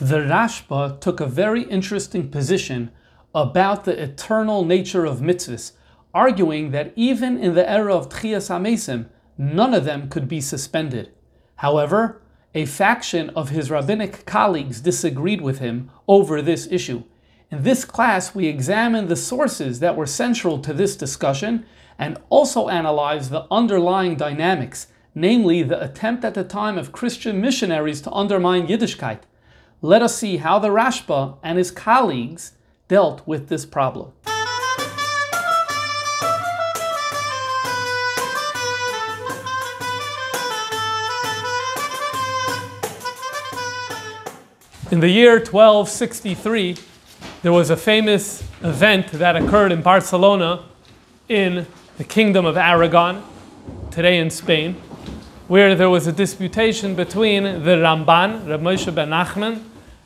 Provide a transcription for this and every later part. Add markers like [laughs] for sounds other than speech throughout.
The Rashba took a very interesting position about the eternal nature of mitzvahs, arguing that even in the era of Tchias HaMesim, none of them could be suspended. However, a faction of his rabbinic colleagues disagreed with him over this issue. In this class, we examine the sources that were central to this discussion and also analyze the underlying dynamics, namely the attempt at the time of Christian missionaries to undermine Yiddishkeit let us see how the Rashba and his colleagues dealt with this problem. In the year 1263, there was a famous event that occurred in Barcelona in the Kingdom of Aragon, today in Spain where there was a disputation between the Ramban, Reb Moshe ben Nachman,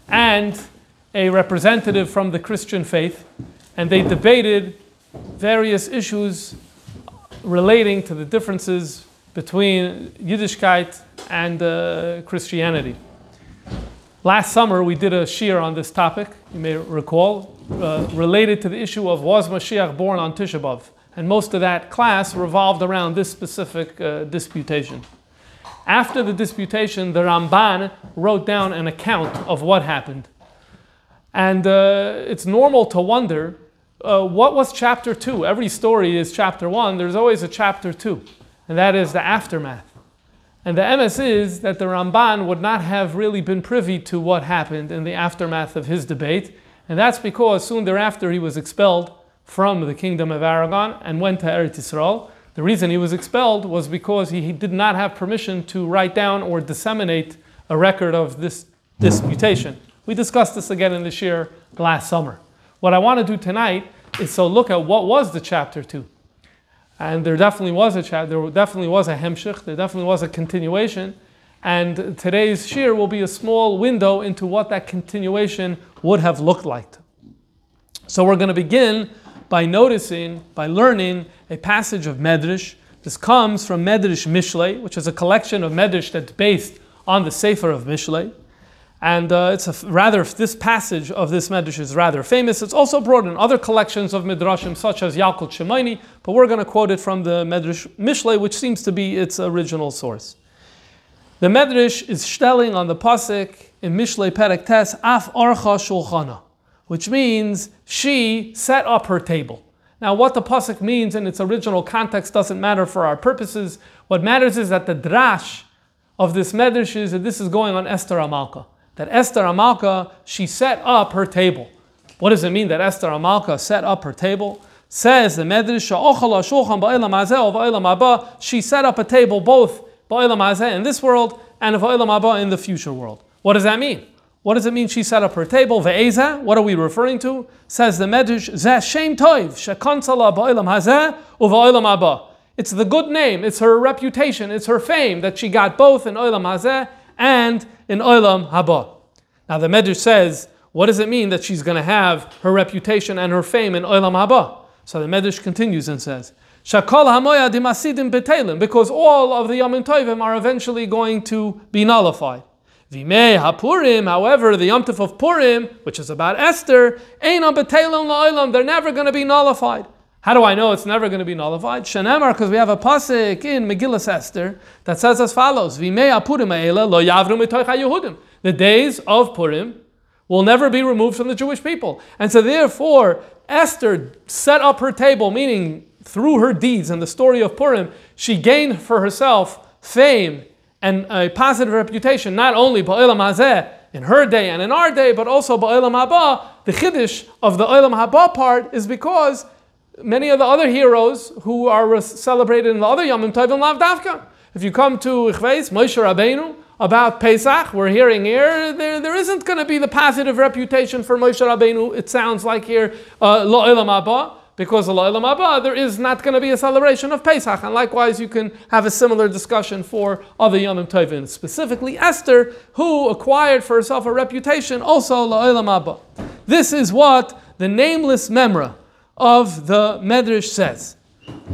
and a representative from the Christian faith, and they debated various issues relating to the differences between Yiddishkeit and uh, Christianity. Last summer, we did a shiur on this topic, you may recall, uh, related to the issue of was Mashiach born on Tisha B'Av? And most of that class revolved around this specific uh, disputation. After the disputation, the Ramban wrote down an account of what happened. And uh, it's normal to wonder uh, what was chapter two? Every story is chapter one, there's always a chapter two, and that is the aftermath. And the MS is that the Ramban would not have really been privy to what happened in the aftermath of his debate, and that's because soon thereafter he was expelled from the kingdom of Aragon and went to Eretz Yisrael. The reason he was expelled was because he did not have permission to write down or disseminate a record of this disputation. We discussed this again in the shiur last summer. What I want to do tonight is to look at what was the chapter two. And there definitely was a chat, there definitely was a hemshich, there definitely was a continuation. And today's shiur will be a small window into what that continuation would have looked like. So we're going to begin by noticing, by learning a passage of Medrash. This comes from Medrash Mishlei, which is a collection of Medrash that's based on the Sefer of Mishlei. And uh, it's rather, this passage of this Medrash is rather famous. It's also brought in other collections of Midrashim, such as Yalkut Shimoni, but we're going to quote it from the Medrash Mishlei, which seems to be its original source. The Medrash is stelling on the Pasuk in Mishlei Perek Tes, Af Archa Shulchana which means she set up her table. Now, what the pasuk means in its original context doesn't matter for our purposes. What matters is that the drash of this medrash is that this is going on Esther Amalka. That Esther Amalka, she set up her table. What does it mean that Esther Amalka set up her table? Says the medrash, she set up a table both in this world and in the future world. What does that mean? What does it mean she set up her table? Ve'eza, what are we referring to? Says the Medrash, Zeh Shem Toiv. It's the good name, it's her reputation, it's her fame that she got both in Olam Hazeh and in Olam Haba. Now the Medrash says, what does it mean that she's going to have her reputation and her fame in Olam Haba? So the Medrash continues and says, Shakal Hamoya Dimasidim Betelim, because all of the Yomim Tovim are eventually going to be nullified. Vimei HaPurim, however, the Yom of Purim, which is about Esther, ain't on B'Telem La'olam, they're never going to be nullified. How do I know it's never going to be nullified? Shenemar, because we have a pasuk in Megillah Esther that says as follows: Vimei lo yavru. The days of Purim will never be removed from the Jewish people, and so therefore Esther set up her table, meaning through her deeds and the story of Purim, she gained for herself fame and a positive reputation, not only Ba'ilam Hazeh in her day and in our day, but also Ba'ilam Haba. The Chiddush of the Olam Haba part is because many of the other heroes who are celebrated in the other Yomim Tovim Lav Davka. If you come to Ichveis, Moshe Rabbeinu, about Pesach, we're hearing here, there, there isn't going to be the positive reputation for Moshe Rabbeinu, it sounds like here, uh, Lo Olam Haba because Elam Abba, there is not going to be a celebration of Pesach. And likewise, you can have a similar discussion for other Yomim Tovim, specifically Esther, who acquired for herself a reputation also Elam Abba. This is what the nameless memra of the Medrash says.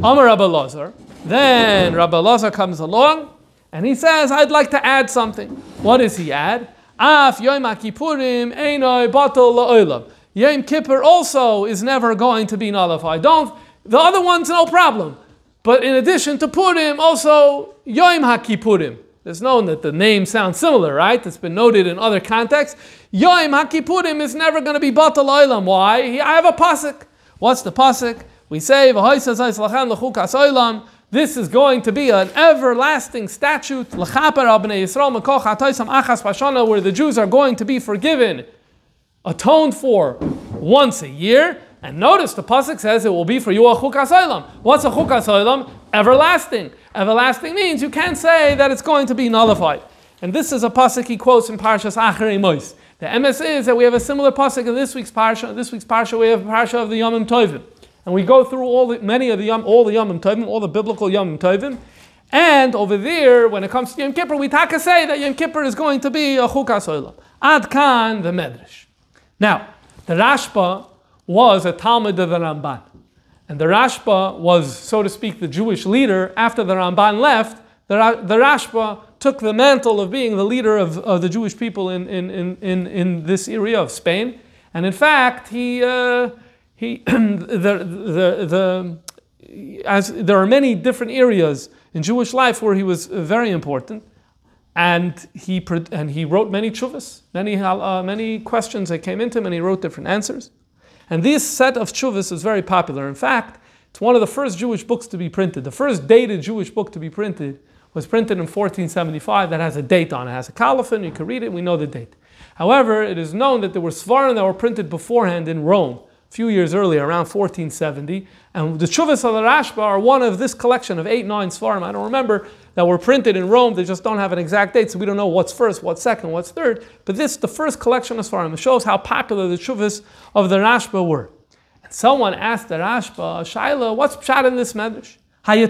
Amar Rabbi Lazar. Then Rabbi Lazar comes along and he says, I'd like to add something. What does he add? Af Yom Kippurim Einoi Batal La'olam. Yom Kippur also is never going to be nullified. Don't, the other one's no problem. But in addition to Purim, also Yom HaKippurim. It's known that the name sounds similar, right? It's been noted in other contexts. Yom HaKippurim is never going to be Batal Olam. Why? I have a pasuk. What's the pasuk? We say, this is going to be an everlasting statute, where the Jews are going to be forgiven, atoned for once a year. And notice the pasuk says it will be for you a chukas What's a chukas Everlasting. Everlasting means you can't say that it's going to be nullified. And this is a pasuk he quotes in Parshas Acharei Mos. The MS is that we have a similar pasuk in this week's parsha. This week's parsha we have a parsha of the Yomim Tovim, and we go through all the, many of the Yom, all the Yomim Tovim, all the biblical Yomim Tovim. And over there, when it comes to Yom Kippur, we taka say that Yom Kippur is going to be a chukas olam. Ad kan the medrash. Now, the Rashba was a talmid of the Ramban. And the Rashba was, so to speak, the Jewish leader. After the Ramban left, the, the Rashba took the mantle of being the leader of, of the Jewish people in, in, in, in, in this area of Spain. And in fact, he, uh, he [clears throat] the, the, the, as there are many different areas in Jewish life where he was very important. And he, and he wrote many chuvas, many, uh, many questions that came into him, and he wrote different answers. And this set of chuvas is very popular. In fact, it's one of the first Jewish books to be printed. The first dated Jewish book to be printed was printed in 1475 that has a date on it. It has a colophon, you can read it, we know the date. However, it is known that there were Svarim that were printed beforehand in Rome, a few years earlier, around 1470. And the Chuvas of the Rashba are one of this collection of eight, nine Svarim, I don't remember, that were printed in Rome. They just don't have an exact date, so we don't know what's first, what's second, what's third. But this, the first collection of Svarim, shows how popular the Chuvas of the Rashba were. And someone asked the Rashba, Shaila, what's pshat in this medrash?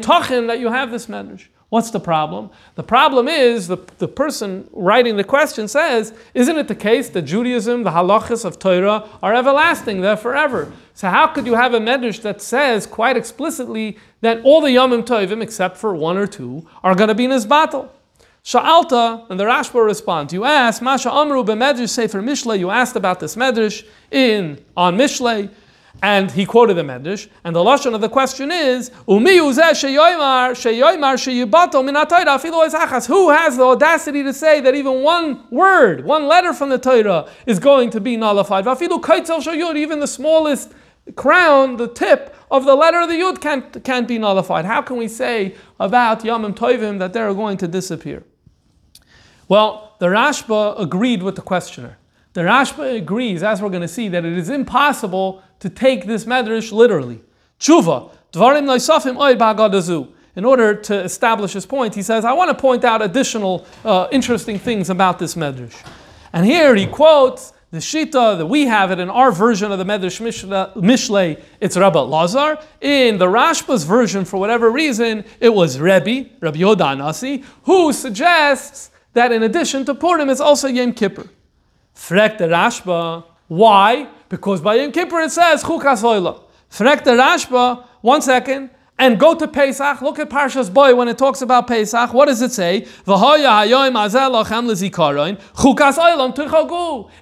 Talking that you have this medrash? What's the problem? The problem is the, the person writing the question says, Isn't it the case that Judaism, the halachas of Torah, are everlasting, they're forever? So, how could you have a medrash that says quite explicitly that all the Yomim Tovim, except for one or two, are going to be in his battle? Sha'alta, and the Rashba responds, you asked, Masha Amru b'medrash Sefer Mishlei, you asked about this medrash in, on Mishlei, and he quoted the Medrash, and the lashon of the question is, Who has the audacity to say that even one word, one letter from the Torah is going to be nullified? Even the smallest crown, the tip of the letter of the Yud can't, can't be nullified. How can we say about Yamim Tovim that they're going to disappear? Well, the Rashba agreed with the questioner. The Rashba agrees, as we're going to see, that it is impossible to take this medrash literally. Tshuva, dvarim noisafim ba'agadazu. In order to establish his point, he says, I want to point out additional uh, interesting things about this medrash. And here he quotes the Shita that we have it in our version of the Medrash Mishlei, it's Rabbi Lazar. In the Rashba's version, for whatever reason, it was Rebbe, Rabbi Yoda Nasi, who suggests that in addition to Purim, it's also Yom Kippur. Frek the Rashba, why? Because by Yom Kippur it says Chukas Oila. Frek the Rashba, one second, and go to Pesach. Look at Parshas Boy when it talks about Pesach. What does it say?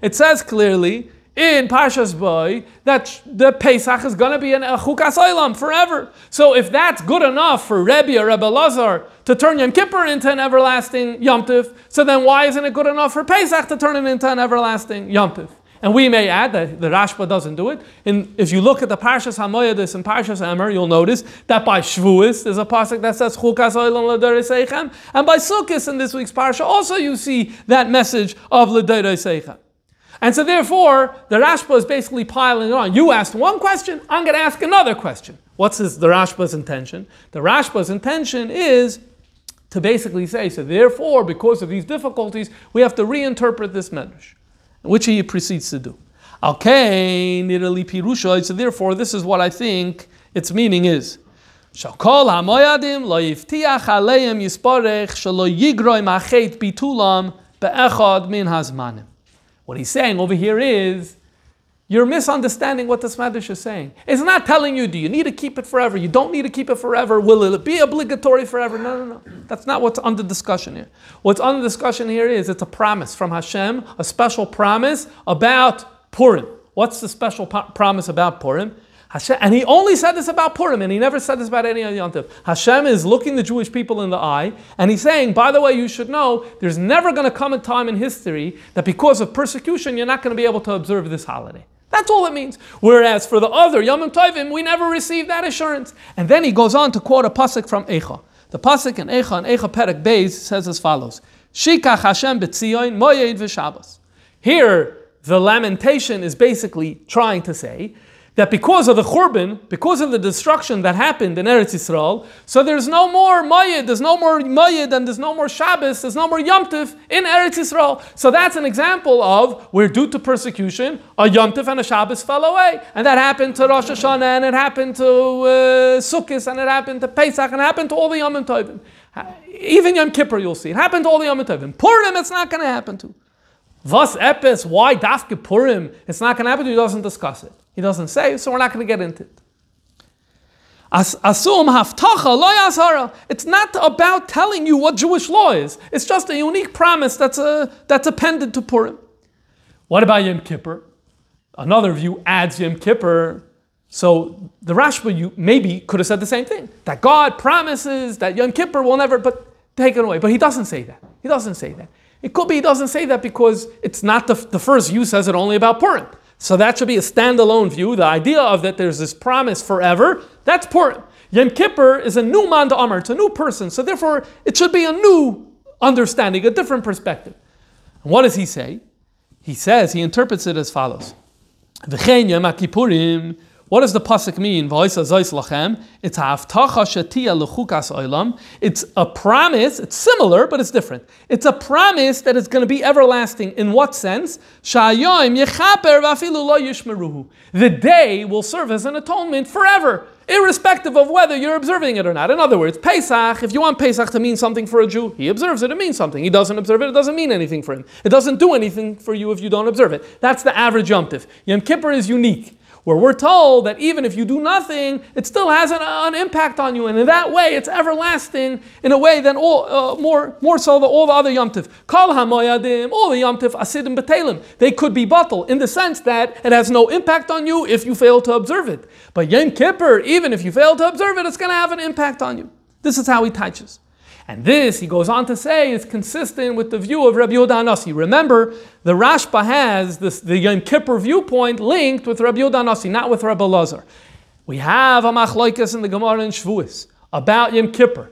It says clearly in Parshas Boy that the Pesach is going to be an Chukas Olam forever. So if that's good enough for Rebbe or Rebbe Lazar to turn Yom Kippur into an everlasting Yom Tif, so then why isn't it good enough for Pesach to turn it into an everlasting Yom Tif? And we may add that the Rashba doesn't do it. And if you look at the Parshas Hamoyadis and Parshas Emor, you'll notice that by Shavuos there's a pasuk that says Chukas Seichem, and by Sukkot in this week's Parsha also you see that message of Seichem. And so therefore, the Rashba is basically piling it on. You asked one question, I'm going to ask another question. What's his, the Rashba's intention? The Rashba's intention is to basically say, so therefore, because of these difficulties, we have to reinterpret this medrash which he proceeds to do. Okay. So therefore, this is what I think its meaning is. What he's saying over here is you're misunderstanding what this Medrash is saying. It's not telling you, do you need to keep it forever? You don't need to keep it forever. Will it be obligatory forever? No, no, no. That's not what's under discussion here. What's under discussion here is it's a promise from Hashem, a special promise about Purim. What's the special po- promise about Purim? Hashem, and he only said this about Purim, and he never said this about any other Yontif. Hashem is looking the Jewish people in the eye, and he's saying, by the way, you should know, there's never going to come a time in history that because of persecution, you're not going to be able to observe this holiday. That's all it means. Whereas for the other Yom Tovim, we never received that assurance. And then he goes on to quote a pasuk from Eicha. The pasuk in Eicha and Eicha Perek Beis says as follows: Shikach Hashem b'tzion moyed v'Shabbos. Here, the lamentation is basically trying to say that because of the Churban, because of the destruction that happened in Eretz Yisrael, so there's no more Mayid, there's no more Mayid, and there's no more Shabbos, there's no more Yom Tif in Eretz Yisrael. So that's an example of where due to persecution, a Yom Tif and a Shabbos fell away. And that happened to Rosh Hashanah, and it happened to uh, Sukkot, and it happened to Pesach, and it happened to all the Yom Tovim. Even Yom Kippur, you'll see. It happened to all the Yom Tovim. Purim, it's not going to happen to. Vas Epis, why Dafke Purim? It's not going to happen to. He doesn't discuss it. He doesn't say, so we're not going to get into it. Asum haftacha. It's not about telling you what Jewish law is. It's just a unique promise that's, a, that's appended to Purim. What about Yom Kippur? Another view adds Yom Kippur. So the Rashba you maybe could have said the same thing that God promises that Yom Kippur will never but taken away. But he doesn't say that. He doesn't say that. It could be he doesn't say that because it's not the, the first view says it only about Purim. So that should be a standalone view. The idea of that there's this promise forever, that's Purim. Yom Kippur is a new man to Amar, it's a new person. So therefore, it should be a new understanding, a different perspective. And what does he say? He says, he interprets it as follows. What does the pasuk mean? It's It's a promise. It's similar, but it's different. It's a promise that it's going to be everlasting. In what sense? The day will serve as an atonement forever, irrespective of whether you're observing it or not. In other words, Pesach. If you want Pesach to mean something for a Jew, he observes it. It means something. He doesn't observe it. It doesn't mean anything for him. It doesn't do anything for you if you don't observe it. That's the average Yom. Yom Kippur is unique where we're told that even if you do nothing, it still has an, an impact on you. And in that way, it's everlasting in a way than all, uh, more, more so than all the other Yom. Kal HaMoyadim, all the Yom Tif, Asidim Betelim, they could be bottled in the sense that it has no impact on you if you fail to observe it. But Yom Kippur, even if you fail to observe it, it's going to have an impact on you. This is how he teaches. And this, he goes on to say, is consistent with the view of Rabbi Yehuda Anasi. Remember, the Rashba has this, the Yom Kippur viewpoint linked with Rabbi Yehuda Anasi, not with Rabbi Lazar. We have a machloikas in the Gemara in Shavuos about Yom Kippur.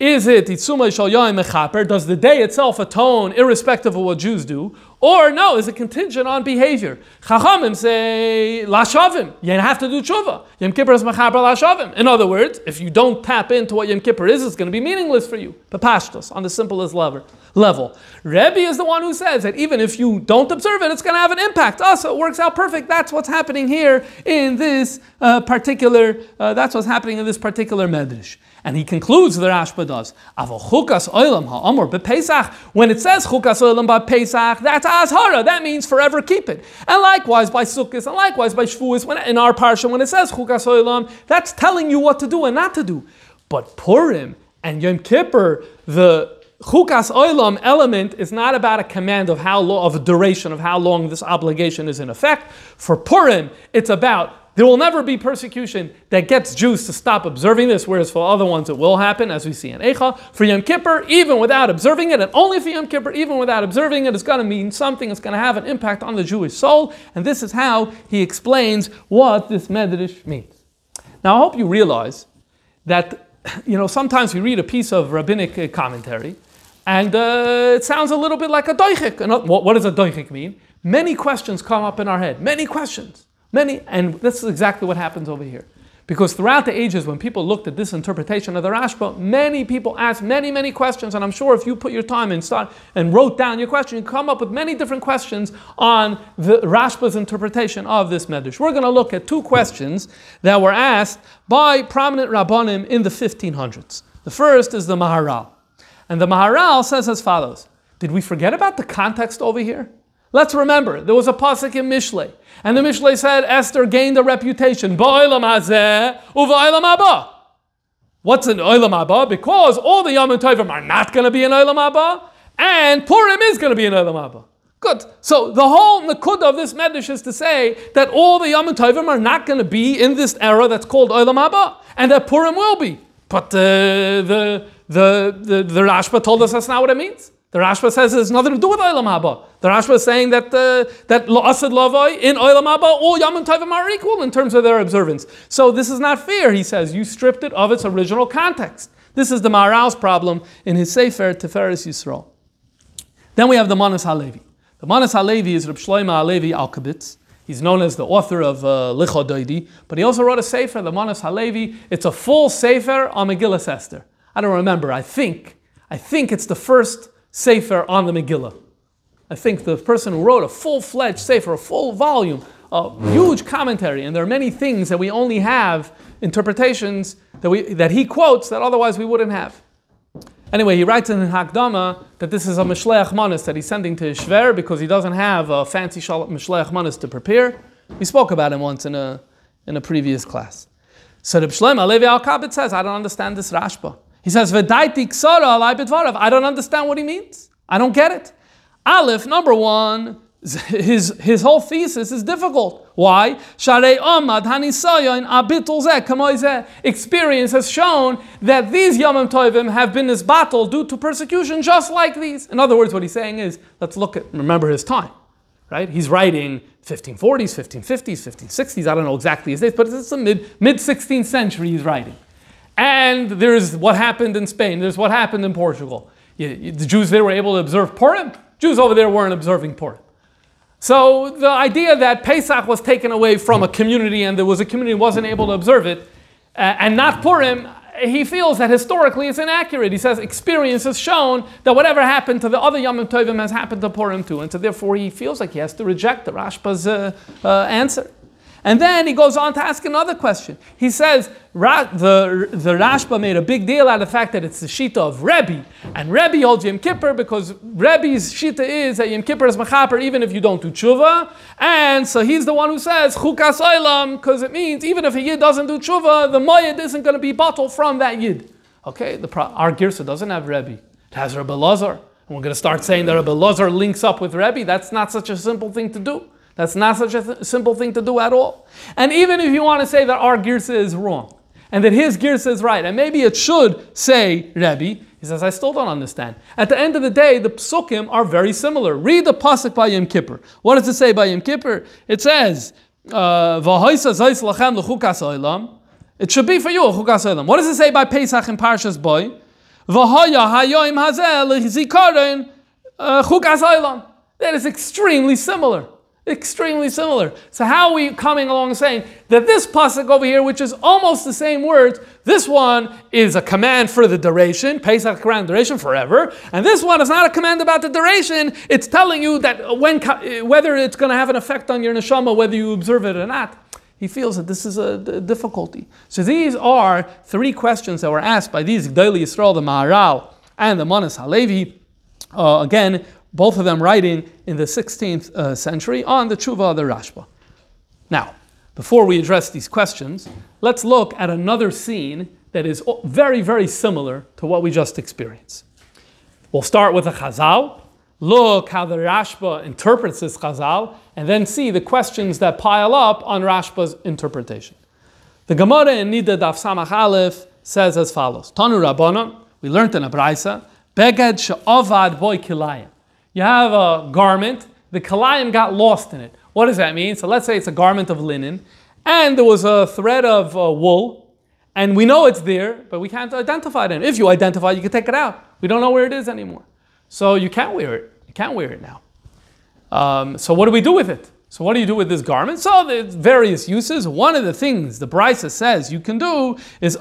Is it Itzuma Shal Yom Mechaper? Does the day itself atone irrespective of what Jews do? Or no, is it contingent on behavior? Chachamim say Lashavim. You have to do tshuva. Yom Kippur is Mechaper Lashavim. In other words, if you don't tap into what Yom Kippur is, it's going to be meaningless for you. Papashtos, on the simplest level. level. Rebbe is the one who says that even if you don't observe it, it's going to have an impact. Also, it works out perfect. That's what's happening here in this uh, particular. Uh, that's what's happening in this particular medrash. And he concludes, the Rashba does, chukas oilam ha'amor bePesach. When it says chukas oilam by Pesach, that's azhara. That means forever keep it. And likewise by Sukkot, and likewise by Shavuos, when in our parsha, when it says chukas oilam, that's telling you what to do and not to do. But Purim and Yom Kippur, the chukas oilam element is not about a command of how long, of a duration of how long this obligation is in effect. For Purim, it's about there will never be persecution that gets Jews to stop observing this, whereas for other ones it will happen, as we see in Eicha. For Yom Kippur, even without observing it, and only for Yom Kippur, even without observing it, it's going to mean something. It's going to have an impact on the Jewish soul, and this is how he explains what this Medrash means. Now, I hope you realize that, [laughs] you know, sometimes we read a piece of rabbinic commentary, and uh, it sounds a little bit like a doichik. And what does a doichik mean? Many questions come up in our head. Many questions. Many, and this is exactly what happens over here. Because throughout the ages, when people looked at this interpretation of the Rashba, many people asked many, many questions. And I'm sure if you put your time and start and wrote down your question, you come up with many different questions on the Rashba's interpretation of this medrash. We're going to look at two questions that were asked by prominent rabbanim in the 1500s. The first is the Maharal, and the Maharal says as follows: Did we forget about the context over here? Let's remember, there was a pasuk in Mishlei, and the Mishlei said Esther gained a reputation. What's an olam haba? Because all the Yom Tovim are not going to be an olam haba, and Purim is going to be an olam haba. Good. So the whole nakud of this medrash is to say that all the Yom Tovim are not going to be in this era that's called olam haba, and that Purim will be. But uh, the, the, the, the Rashba told us that's not what it means. The Rashba says it has nothing to do with Olam Haba. The Rashba is saying that uh, that La'asad Lavai in Olam Haba, all Yom Tovim are equal in terms of their observance. So this is not fair, he says. You stripped it of its original context. This is the Maharal's problem in his Sefer Tiferes Yisrael. Then we have the Manas Halevi. The Manas Halevi is Reb Shlomo Halevi Alkabitz. He's known as the author of uh, Licha Doidi, but he also wrote a Sefer, the Manas Halevi. It's a full Sefer on Megillah Esther. I don't remember. I think, I think it's the first Sefer on the Megillah. I think the person who wrote a full-fledged Sefer, a full volume, a huge commentary, and there are many things that we only have interpretations that, we, that he quotes that otherwise we wouldn't have. Anyway, he writes in Hakdama that this is a Mishleach Manas that he's sending to Shver because he doesn't have a fancy Mishleach Manas to prepare. We spoke about him once in a, in a previous class. So the Shlem Alevi Al Kabit says, I don't understand this Rashba. He says, I don't understand what he means. I don't get it. Aleph, number one, [laughs] his, his whole thesis is difficult. Why? Experience has shown that these Yomim Tovim have been this battle due to persecution just like these. In other words, what he's saying is, let's look at, remember his time, right? He's writing 1540s, 1550s, 1560s, I don't know exactly his dates, but it's the mid, mid 16th century he's writing. And there's what happened in Spain, there's what happened in Portugal. The Jews there were able to observe Purim, Jews over there weren't observing Purim. So the idea that Pesach was taken away from a community and there was a community wasn't able to observe it, uh, and not Purim, he feels that historically it's inaccurate. He says experience has shown that whatever happened to the other Yom Tovim has happened to Purim too, and so therefore he feels like he has to reject the Rashba's uh, uh, answer. And then he goes on to ask another question. He says, the, the Rashba made a big deal out of the fact that it's the Shita of Rebbe. And Rebbe holds Yom Kippur because Rebbe's Shita is that Yom Kippur is Mechaper even if you don't do tshuva. And so he's the one who says, Chukas Olam, because it means even if a Yid doesn't do tshuva, the Moyed isn't going to be bottled from that Yid. Okay, the, our Girsa doesn't have Rebbe. It has Rebbe Lazar. And we're going to start saying that Rebbe Lazar links up with Rebbe. That's not such a simple thing to do. That's not such a th- simple thing to do at all. And even if you want to say that our Girsa is wrong, and that his Girsa is right, and maybe it should say Rebbe, he says, I still don't understand. At the end of the day, the psukim are very similar. Read the pasuk by Yom Kippur. What does it say by Yom Kippur? It says, uh, it should be for you, What does it say by Pesach in Parshas Boy? Uh, that is extremely similar. Extremely similar. So how are we coming along saying that this pasuk over here, which is almost the same words, this one is a command for the duration, Pesach command duration forever, and this one is not a command about the duration. It's telling you that when whether it's going to have an effect on your neshama, whether you observe it or not. He feels that this is a, difficulty. So these are three questions that were asked by these Gdali Yisrael, the Maharal, and the Manas Halevi. Uh, again, both of them writing in the 16th uh, century on the Tshuva of the Rashba. Now, before we address these questions, let's look at another scene that is very, very similar to what we just experienced. We'll start with a Chazal, look how the Rashba interprets this Chazal, and then see the questions that pile up on Rashba's interpretation. The Gemara in Nida Daf Samach Aleph says as follows: Tanu Rabbana, we learned in a Braisa, Beged she'ovad boy kilayim you have a garment, the kalayim got lost in it. What does that mean? So let's say it's a garment of linen, and there was a thread of uh, wool, and we know it's there, but we can't identify it. If you identify you can take it out. We don't know where it is anymore. So you can't wear it. You can't wear it now. Um, so what do we do with it? So what do you do with this garment? So there's various uses. One of the things the Brisa says you can do is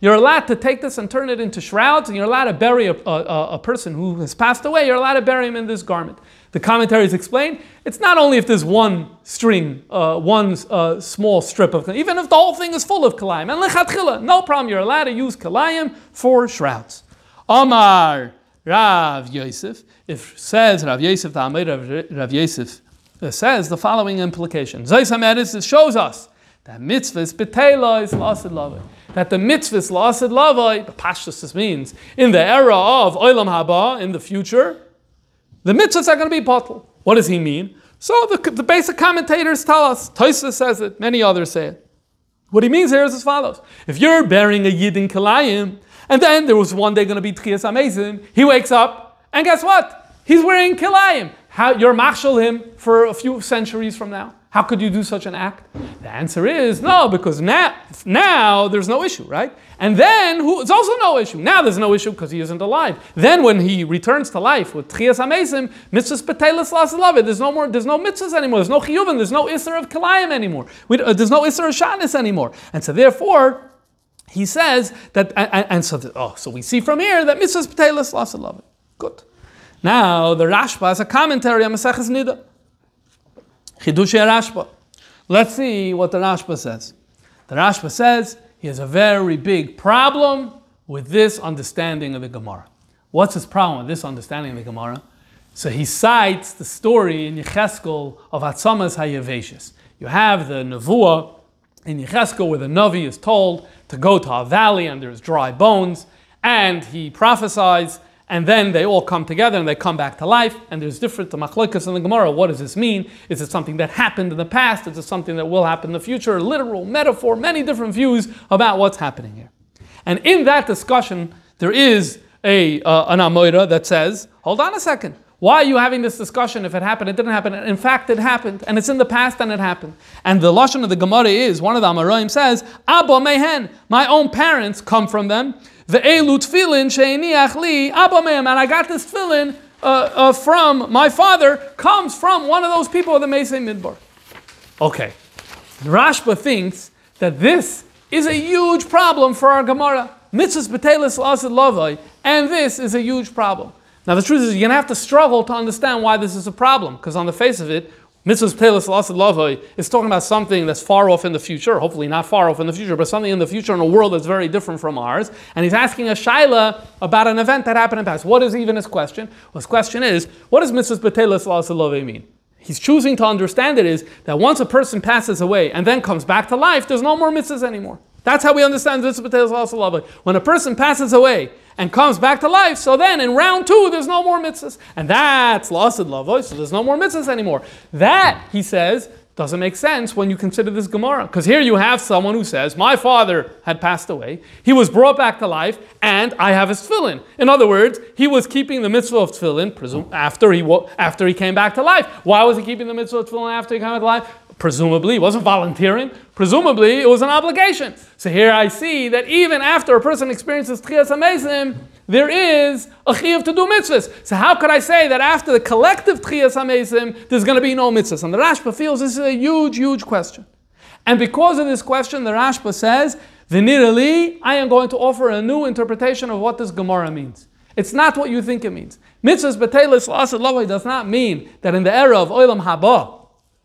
you're allowed to take this and turn it into shrouds, and you're allowed to bury a, a, a person who has passed away. You're allowed to bury him in this garment. The commentaries explain it's not only if there's one string, uh, one uh, small strip of, even if the whole thing is full of kalayim, and lechatchila, no problem. You're allowed to use kalayim for shrouds. Amar Rav Yosef, if says Rav Yosef, the Amir Rav Yosef, uh, says the following implication. Zayis HaMeres shows us that mitzvahs betela is lasid lavai. That the mitzvahs lasid lavai, the pashtus this means, in the era of Olam Haba, in the future, the mitzvahs are going to be bottled. What does he mean? So the, the basic commentators tell us, Toisa says it, many others say it. What he means here is as follows. If you're bearing a Yid in Kilayim, and then there was one day going to be Tchias Amazim, he wakes up, and guess what? He's wearing Kilayim. How, you're mashal him for a few centuries from now. How could you do such an act? The answer is no, because now, now there's no issue, right? And then who, it's also no issue. Now there's no issue because he isn't alive. Then when he returns to life with Tchias Amesim, mitzvahs Petelis Lasalavid, there's no more, there's no mitzvahs anymore, there's no chiyuvin, there's no Isser of Kalayim anymore, we, uh, there's no Isser of Shanis anymore. And so therefore, he says that, and, and so, the, oh, so we see from here that mitzvahs Petelis Lasalavid. Good. Now the Rashba has a commentary on Maseches Nida. Chidush Rashba. Let's see what the Rashba says. The Rashba says he has a very big problem with this understanding of the Gemara. What's his problem with this understanding of the Gemara? So he cites the story in Yecheskel of Atzamas Hayavashis. You have the Nevuah in Yecheskel where the Navi is told to go to a valley and there's dry bones, and he prophesies and then they all come together and they come back to life. And there's different the machlokas in the Gemara. What does this mean? Is it something that happened in the past? Is it something that will happen in the future? Literal, metaphor, many different views about what's happening here. And in that discussion, there is a uh, an amoira that says, hold on a second. Why are you having this discussion if it happened? It didn't happen. In fact, it happened, and it's in the past, and it happened. And the lashon of the Gemara is one of the Amoraim says, "Abba mehen, my own parents come from them." The elu tefillin sheiniach li abba and I got this tefillin uh, uh, from my father comes from one of those people of the Mesa Midbar. Okay, Rashba thinks that this is a huge problem for our Gemara. Mitzvahs betelis lasid lavai, and this is a huge problem. Now the truth is, you're going to have to struggle to understand why this is a problem, because on the face of it, Mitzvahs Pelis Lasad Lavoi is talking about something that's far off in the future, hopefully not far off in the future, but something in the future in a world that's very different from ours. And he's asking a Shaila about an event that happened in the past. What is even his question? Well, his question is, what does Mitzvahs Pelis Lasad Lavoi mean? He's choosing to understand it is that once a person passes away and then comes back to life, there's no more mitzvahs anymore. That's how we understand mitzvahs When a person passes away and comes back to life, so then in round two, there's no more mitzvahs. And that's lost lavoy, oh, so there's no more mitzvahs anymore. That, he says, doesn't make sense when you consider this Gemara. Because here you have someone who says, My father had passed away, he was brought back to life, and I have his tefillin. In other words, he was keeping the mitzvah of tefillin presume, after, he, after he came back to life. Why was he keeping the mitzvah of tefillin after he came back to life? Presumably, it wasn't volunteering. Presumably, it was an obligation. So here I see that even after a person experiences Tchias HaMesim, there is a chiyuv to do mitzvahs. So how could I say that after the collective Tchias HaMesim, there's going to be no mitzvahs? And the Rashba feels this is a huge, huge question. And because of this question, the Rashba says, Vinirali, I am going to offer a new interpretation of what this Gemara means. It's not what you think it means. Mitzvahs betelis does not mean that in the era of Olam Haba,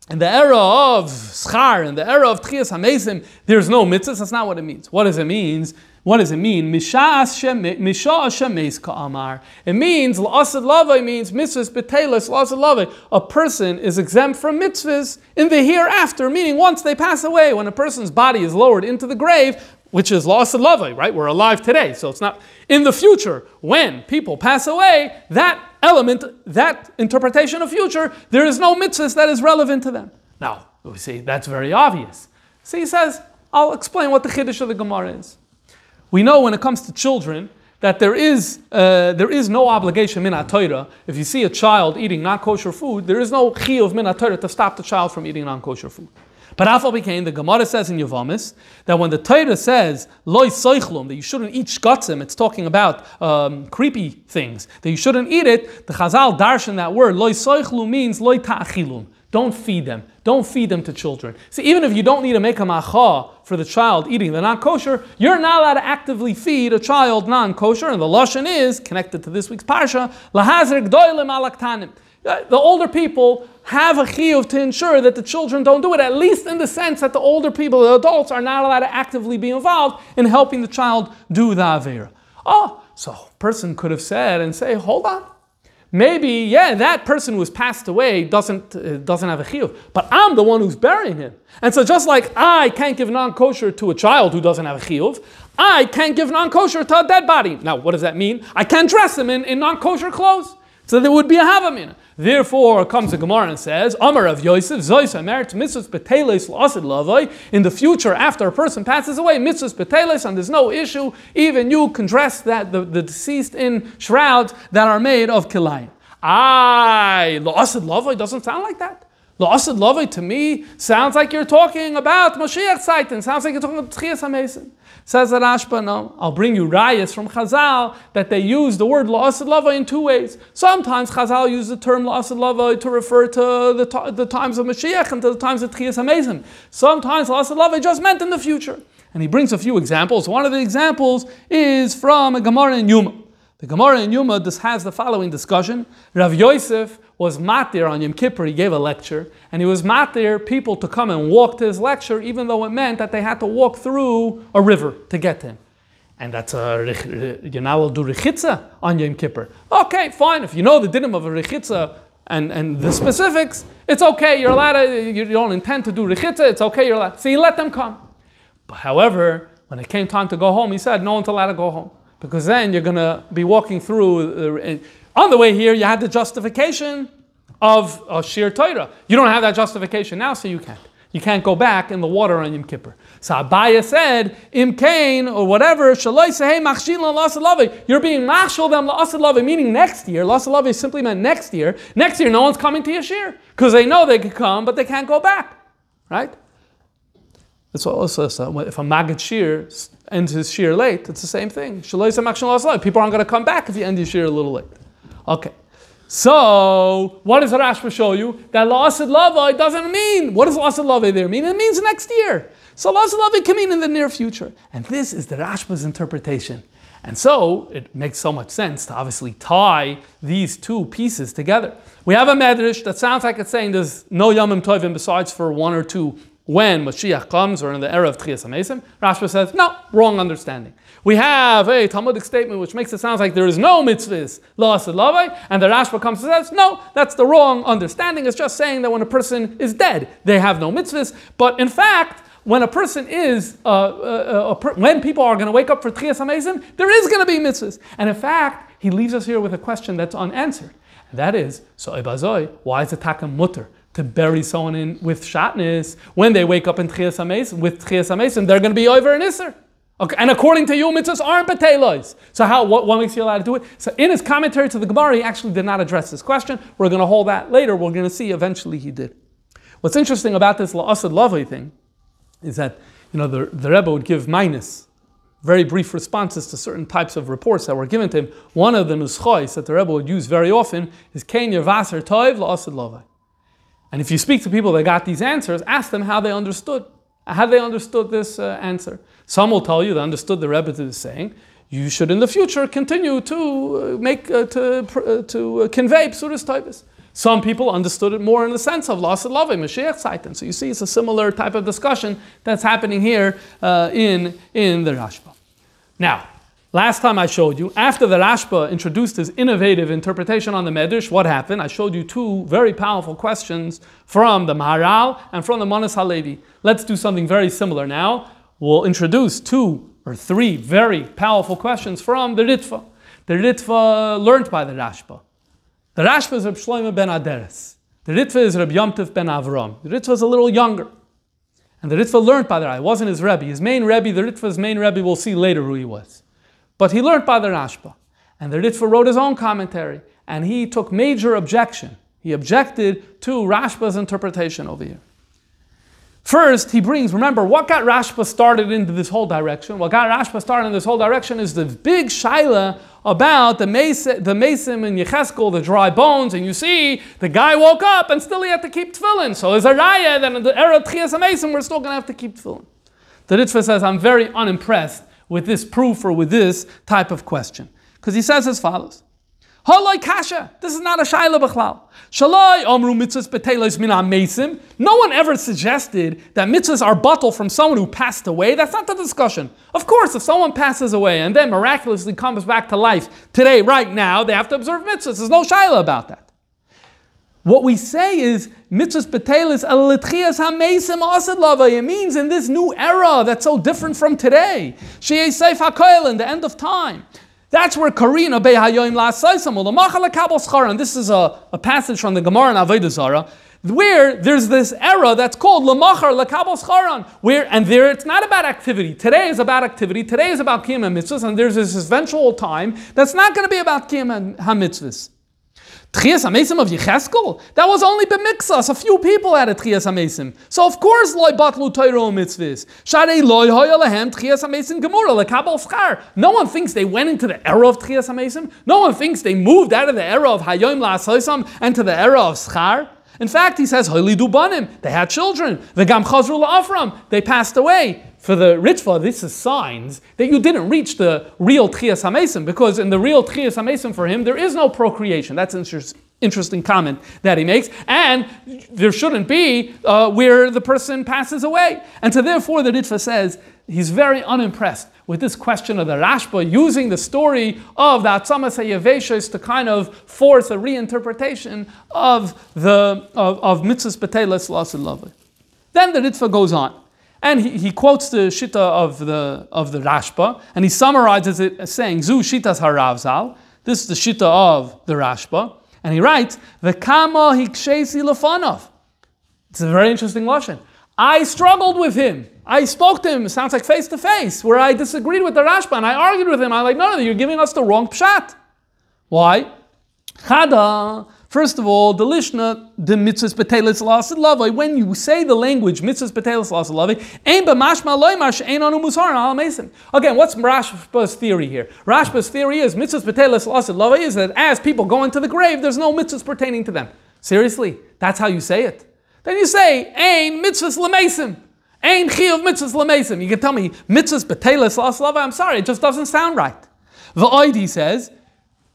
in the era of schar, in the era of tchias hamesim, there's no mitzvahs. That's not what it means. What does it mean? What does it mean? Misha ka'amar. It means la'asad lavai means mitzvahs betelis la'asad lavai. A person is exempt from mitzvahs in the hereafter, meaning once they pass away, when a person's body is lowered into the grave, which is lost and lovely, right? We're alive today, so it's not in the future when people pass away. That element, that interpretation of future, there is no mitzvah that is relevant to them. Now we see that's very obvious. See, he says, I'll explain what the chiddush of the Gemara is. We know when it comes to children that there is uh, there is no obligation min Torah. If you see a child eating non kosher food, there is no chiyuv min Torah to stop the child from eating non kosher food. But Afal became the Gemara says in Yavamis that when the Torah says loy soichlum that you shouldn't eat shkatzim, it's talking about um, creepy things that you shouldn't eat it. The Chazal darshan that word loy soichlum means loy ta'achilum. Don't feed them. Don't feed them to children. See, even if you don't need to make a macha for the child eating the non-kosher, you're not allowed to actively feed a child non-kosher. And the lashon is connected to this week's parsha lahazrik doilim alaktanim. Uh, the older people have a chiyuv to ensure that the children don't do it, at least in the sense that the older people, the adults, are not allowed to actively be involved in helping the child do the avera. Oh, so person could have said and say, hold on. Maybe, yeah, that person who's passed away doesn't, uh, doesn't have a chiyuv, but I'm the one who's burying him. And so just like I can't give non-kosher to a child who doesn't have a chiyuv, I can't give non-kosher to a dead body. Now, what does that mean? I can't dress him in, in non-kosher clothes. So there would be a havamina. Therefore, comes the Gemara and says, Amar of Yosef, Zois merit mitzvahs beteles lasid lavoi. In the future, after a person passes away, mitzvahs beteles, and there's no issue, even you can dress that the, the deceased in shrouds that are made of kilayim. Aye, lasid lavoi doesn't sound like that. Lasid lavoi to me sounds like you're talking about Moshiach Satan. Sounds like you're talking about Tchias HaMesim. Says the Rashba, no, I'll bring you rayas from Chazal that they use the word la'asid lava in two ways. Sometimes Chazal use the term la'asid lava to refer to the, to, the times of Mashiach and to the times of Tchias. Sometimes la'asid lava just meant in the future. And he brings a few examples. One of the examples is from a Gemara in Yuma. The Gemara in Yuma has the following discussion. Rav Yosef was matir on Yom Kippur, he gave a lecture, and he was matir people to come and walk to his lecture, even though it meant that they had to walk through a river to get to him. And that's a, you're not allowed to do rechitza on Yom Kippur. Okay, fine, if you know the dinim of a rechitza and, and the specifics, it's okay, you're allowed to, you don't intend to do rechitza, it's okay, you're allowed. So you let them come. But however, when it came time to go home, he said, no one's allowed to go home because then you're going to be walking through. Uh, on the way here, you had the justification of uh, Shir Torah. You don't have that justification now, so you can't. You can't go back in the water on Yom Kippur. So Abaye said, Im Kain, or whatever. You're being machshil them la'asad meaning next year. La'asad simply meant next year. Next year, no one's coming to Yashir because they know they can come, but they can't go back. Right? That's also so if a Magid Shir ends his Shir late, it's the same thing. People aren't going to come back if you end your Shir a little late. Okay. So, what does Rashba show you? That La'asid Lava doesn't mean, what does La'asid Lava there mean? It means next year. So La'asid Lava can mean in the near future. And this is the Rashba's interpretation. And so, it makes so much sense to obviously tie these two pieces together. We have a medrash that sounds like it's saying there's no Yomim Tovim besides for one or two when Mashiach comes or in the era of Tchias HaMesim. Rashba says, no, wrong understanding. We have a Talmudic statement which makes it sound like there is no mitzvahs, la'asid lavai, and the Rashba comes and says, no, that's the wrong understanding. It's just saying that when a person is dead, they have no mitzvahs. But in fact, when a person is, uh, uh, uh, per- when people are going to wake up for Tchias HaMesim, there is going to be mitzvahs. And in fact, he leaves us here with a question that's unanswered. And that is, so Ibazoi, why is it takam mutter? to bury someone in with shatnez when they wake up in Tchias HaMesim, with Tchias HaMesim, they're going to be over in Isser. Okay, and according to you, mitzvahs aren't betelos. So how, what, what makes you allowed to do it? So in his commentary to the Gemara, he actually did not address this question. We're going to hold that later. We're going to see eventually he did. What's interesting about this la'asad lavai thing is that, you know, the, the Rebbe would give minus, very brief responses to certain types of reports that were given to him. One of the nuschos that the Rebbe would use very often is Ken Yervaser Toiv la'asad lavai. And if you speak to people that got these answers, ask them how they understood. How they understood this uh, answer. Some will tell you they understood the Rebbe is saying, you should in the future continue to uh, make uh, to uh, to uh, convey psuris taibis. Some people understood it more in the sense of loss of love, Mashiach Saitan. So you see, it's a similar type of discussion that's happening here uh, in in the Rashba. Now, last time I showed you, after the Rashba introduced his innovative interpretation on the Medrash, what happened? I showed you two very powerful questions from the Maharal and from the Manas Halevi. Let's do something very similar now will introduce two or three very powerful questions from the Ritva. The Ritva learned by the Rashba. The Rashba is Reb Shlomo ben Aderes. The Ritva is Reb Yomtiv ben Avram. The Ritva is a little younger. And the Ritva learned by the Rashba. It wasn't his Rebbe. His main Rebbe, the Ritva's main Rebbe, we'll see later who he was. But he learned by the Rashba. And the Ritva wrote his own commentary. And he took major objection. He objected to Rashba's interpretation over here. First, he brings, remember, what got Rashba started into this whole direction? What got Rashba started in this whole direction is the big shaila about the Mesim, the and Yecheskel, the dry bones, and you see the guy woke up and still he had to keep tefillin. So there's a raya that in the era of Tchias Mesim we're still going to have to keep tefillin. The Ritva says, I'm very unimpressed with this proof or with this type of question. Because he says as follows. Haloi kasha. This is not a shaila b'chlal. Shalai amru mitzvahs betelos mina mesim. No one ever suggested that mitzvahs are bottled from someone who passed away. That's not the discussion. Of course, if someone passes away and then miraculously comes back to life today, right now, they have to observe mitzvahs. There's no shaila about that. What we say is mitzvahs betelis alitchias hamesim asad lava. It means in this new era that's so different from today. Shei seif hakoil in the end of time. That's where Karina Behayoim And this is a, a passage from the Gemara in Avodah Zarah, where there's this era that's called Lamachar Lakabal Scharan, where and there it's not about activity. Today is about activity. Today is about Kiyam mitzvahs, and there's this eventual time that's not going to be about Kiyam HaMitzvahs. Tchias Amesim of Yecheskel? That was only Bemixas. A few people had a Tchias Amesim. So of course loy batlu Torah mitzvahs. Sharei loy hoya lehem Tchias Amesim gemura lekabel schar. No one thinks they went into the era of Tchias Amesim. No one thinks they moved out of the era of Hayoim La'asoisam and to the era of schar. In fact, he says, Holy they had children. The they passed away for the Ritva, this is signs that you didn't reach the real Tchias HaMesim, because in the real Tchias HaMesim for him, there is no procreation. That's an interesting comment that he makes. And there shouldn't be uh, where the person passes away. And so therefore the Ritva says, he's very unimpressed with this question of the Rashba using the story of the Atzamas HaYaveshis to kind of force a reinterpretation of the of, of Mitzvahs B'Teles Lasid Then the Ritva goes on. And he, he quotes the Shita of the, of the Rashba, and he summarizes it as saying, Zu Shitas Haravzal. This is the Shita of the Rashba. And he writes, V'kama hikshesi lefanov. It's a very interesting lesson. I struggled with him. I spoke to him, sounds like face to face, where I disagreed with the Rashba, and I argued with him. I'm like, no, no, you're giving us the wrong pshat. Why? Chada First of all, the Lishna, the mitzvahs betelis lasid. When you say the language mitzvahs betelis lasid ain b'mashma loymar she'ain anu musar al mason. Again, what's Rashba's theory here? Rashba's theory is mitzvahs betelis lasid is that as people go into the grave, there's no mitzvahs pertaining to them. Seriously, that's how you say it. Then you say ain mitzvahs lamesim. Ain chiyuv mitzvahs lamesim. You can tell me mitzvahs betelis lasid lavai. I'm sorry, it just doesn't sound right. The Oidi says,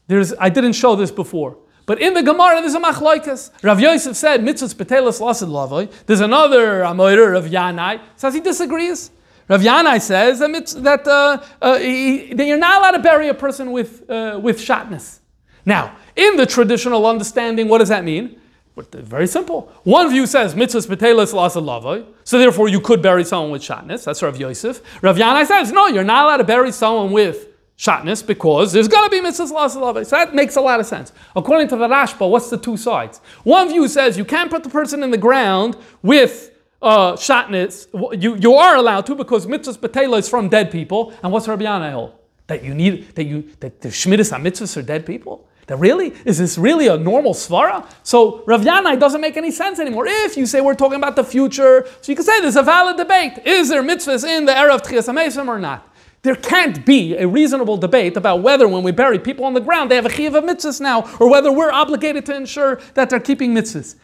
there's, I didn't show this before. But in the Gemara, there's a machlaikas. Rav Yosef said, mitzvahs petelas lasid. There's another Amoyer of Yanai, says he disagrees. Rav Yanai says that, that, uh, uh, he, that, you're not allowed to bury a person with, uh, with shatness. Now, in the traditional understanding, what does that mean? Very simple. One view says mitzvahs petelas lasid lavoi, so therefore you could bury someone with shatness. That's Rav Yosef. Rav Yanai says, no, you're not allowed to bury someone with shatness because there's going to be mitzvahs lasalave. So that makes a lot of sense. According to the Rashba, what's the two sides? One view says you can't put the person in the ground with uh, shatness. You, you are allowed to because mitzvahs betela is from dead people. And what's Rabbi Yanai That you need, that you, that the shmidas mitzvahs are dead people? Really? Is this really a normal svara? So Rav Yanai doesn't make any sense anymore. If you say we're talking about the future, so you can say there's a valid debate. Is there mitzvahs in the era of Tchias or not? There can't be a reasonable debate about whether when we bury people on the ground they have a chiyuv of mitzvahs now, or whether we're obligated to ensure that they're keeping mitzvahs.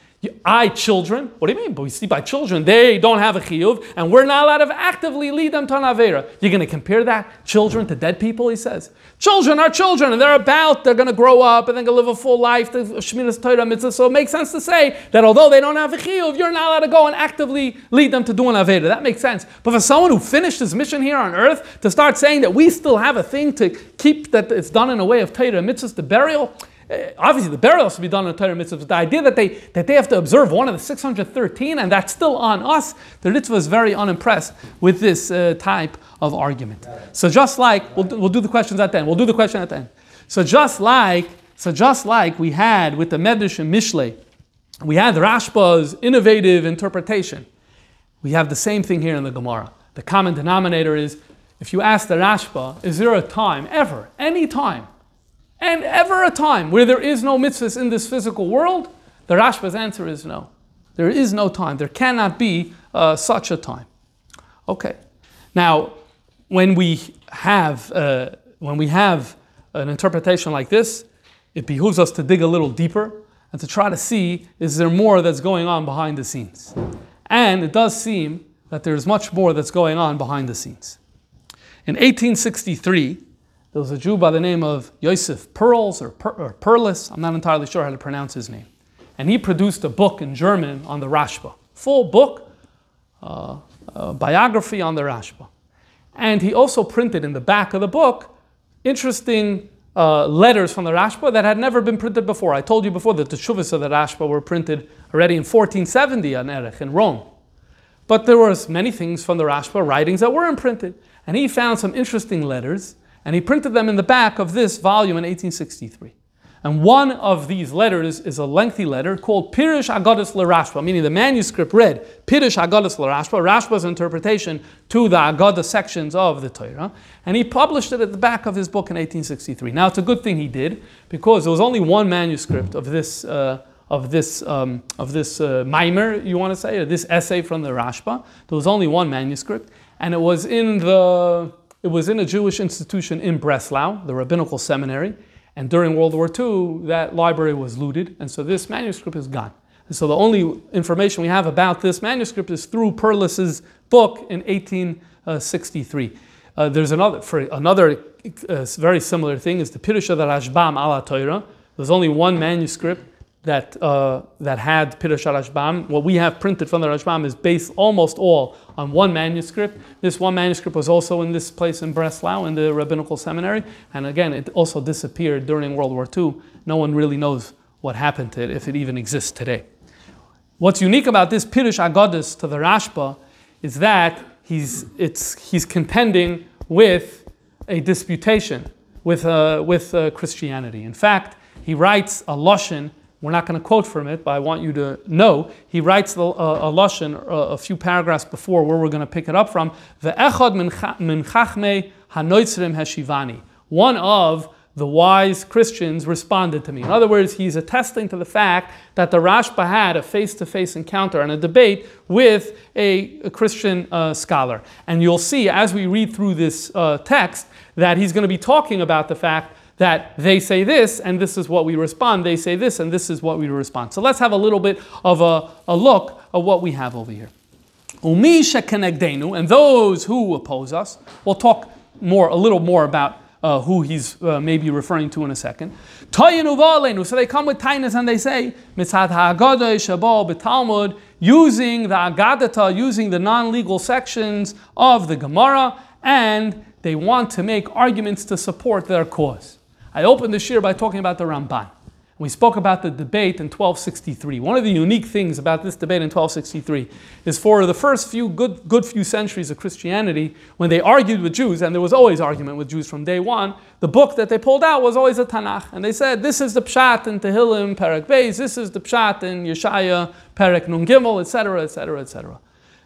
I children, what do you mean? But we see by children, they don't have a chiyuv, and we're not allowed to actively lead them to an avera. You're going to compare that children to dead people? He says. Children are children, and they're about, they're going to grow up, and they're going to live a full life, the Torah mitzvah. So it makes sense to say that although they don't have a chiyuv, you're not allowed to go and actively lead them to do an avera. That makes sense. But for someone who finished his mission here on earth to start saying that we still have a thing to keep that it's done in a way of Torah mitzvahs, the burial, obviously the burial has to be done in Torah mitzvah, but the idea that they, that they have to observe one of the 613 and that's still on us, the Ritva is very unimpressed with this uh, type of argument. So just like, we'll, we'll do the questions at the end, we'll do the question at the end. So just like, so just like we had with the Medrash and Mishle, we had Rashba's innovative interpretation. We have the same thing here in the Gemara. The common denominator is, if you ask the Rashba, is there a time, ever, any time, and ever a time where there is no mitzvahs in this physical world? The Rashba's answer is no. There is no time. There cannot be uh, such a time. Okay. Now, when we have uh, when we have an interpretation like this, it behooves us to dig a little deeper and to try to see is there more that's going on behind the scenes. And it does seem that there's much more that's going on behind the scenes. In 1863, There was a Jew by the name of Yosef Pearls or, per, or Perlis, I'm not entirely sure how to pronounce his name. And he produced a book in German on the Rashba, full book, uh, biography on the Rashba. And he also printed in the back of the book interesting uh, letters from the Rashba that had never been printed before. I told you before that the Shuvas of the Rashba were printed already in 1470 on Erech in Rome. But there was many things from the Rashba writings that were imprinted. And he found some interesting letters and he printed them in the back of this volume in 1863. And one of these letters is a lengthy letter called Pirish Agadas LaRashba, meaning the manuscript read Pirish Agadas LaRashba, Rashba's interpretation to the Agadah sections of the Torah. And he published it at the back of his book in 1863. Now, it's a good thing he did because there was only one manuscript of this. Uh, of this, um, of this uh, mimer, you want to say, or this essay from the Rashba. There was only one manuscript, and it was in the it was in a Jewish institution in Breslau, the rabbinical seminary, and during World War II, that library was looted, and so this manuscript is gone. And so the only information we have about this manuscript is through Perlis's book in 1863. Uh, there's another, for another uh, very similar thing is the Pirusha the Rashbam ala Torah. There's only one manuscript that, uh, that had Pirush Rashbam. What we have printed from the Rashbam is based almost all on one manuscript. This one manuscript was also in this place in Breslau in the rabbinical seminary, and again, it also disappeared during World War II. No one really knows what happened to it, if it even exists today. What's unique about this Pirush Agadis to the Rashba is that he's, it's, he's contending with a disputation with, uh, with uh, Christianity. In fact, he writes a Lashon we're not going to quote from it, but I want you to know. He writes uh, a lashon uh, a few paragraphs before where we're going to pick it up from. Ve'echad min. One of the wise Christians responded to me. In other words, he's attesting to the fact that the Rashba had a face-to-face encounter and a debate with a, a Christian uh, scholar. And you'll see as we read through this uh, text that he's going to be talking about the fact that they say this and this is what we respond, they say this and this is what we respond. So let's have a little bit of a, a look of what we have over here. Umisha kenegdenu, and those who oppose us, we'll talk more, a little more about uh, who he's uh, maybe referring to in a second. So they come with tightness and they say, Mitzad using the Agadata, using the non legal sections of the Gemara, and they want to make arguments to support their cause. I opened this year by talking about the Ramban. We spoke about the debate in 1263. One of the unique things about this debate in 1263 is for the first few good, good few centuries of Christianity, when they argued with Jews, and there was always argument with Jews from day one, the book that they pulled out was always a Tanakh. And they said, this is the Pshat in Tehillim, Perek Beis, this is the Pshat in Yeshaya, Perek Nun Gimel, etc., etc., etc.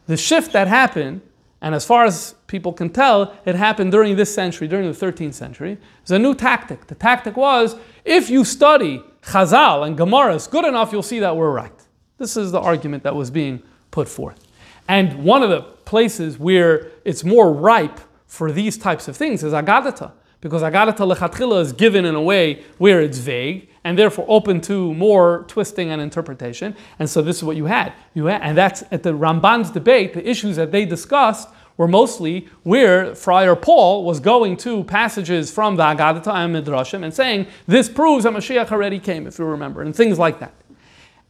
The shift that happened and as far as people can tell, it happened during this century, during the 13th century. It's a new tactic. The tactic was if you study Chazal and Gemaras good enough, you'll see that we're right. This is the argument that was being put forth. And one of the places where it's more ripe for these types of things is Agadata, because Agadata lechatchila is given in a way where it's vague and therefore open to more twisting and interpretation. And so this is what you had. You had and that's at the Ramban's debate, the issues that they discussed were mostly where Friar Paul was going to passages from the Agadata and Midrashim and saying, this proves that Mashiach already came, if you remember, and things like that.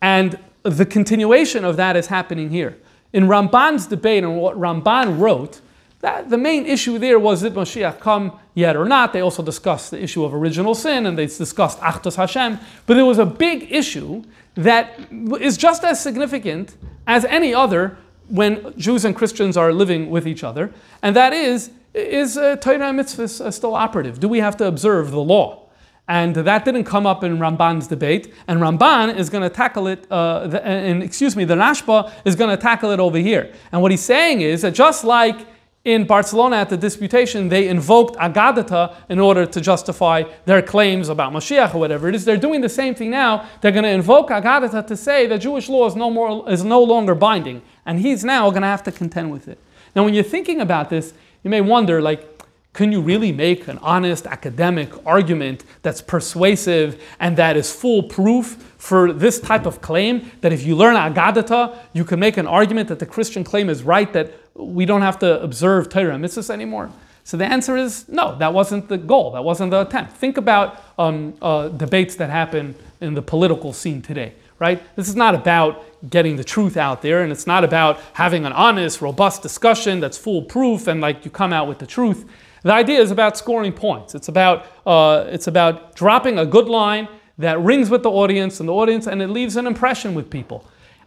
And the continuation of that is happening here. In Ramban's debate and what Ramban wrote, that, the main issue there was did Mashiach come yet or not. They also discussed the issue of original sin and they discussed Achdus Hashem. But there was a big issue that is just as significant as any other when Jews and Christians are living with each other, and that is is uh, Torah and mitzvahs uh, still operative? Do we have to observe the law? And that didn't come up in Ramban's debate, and Ramban is going to tackle it. Uh, the, and excuse me, the Rashba is going to tackle it over here. And what he's saying is that just like in Barcelona at the disputation, they invoked Agadata in order to justify their claims about Mashiach or whatever it is. They're doing the same thing now. They're going to invoke Agadata to say that Jewish law is no, more, is no longer binding. And he's now going to have to contend with it. Now, when you're thinking about this, you may wonder, like, can you really make an honest academic argument that's persuasive and that is foolproof for this type of claim? That if you learn Agadata, you can make an argument that the Christian claim is right, that we don't have to observe Torah mitzvahs anymore? So the answer is no, that wasn't the goal, that wasn't the attempt. Think about um, uh, debates that happen in the political scene today, right? This is not about getting the truth out there, and it's not about having an honest, robust discussion that's foolproof and like you come out with the truth. The idea is about scoring points. It's about, uh, it's about dropping a good line that rings with the audience and the audience, and it leaves an impression with people.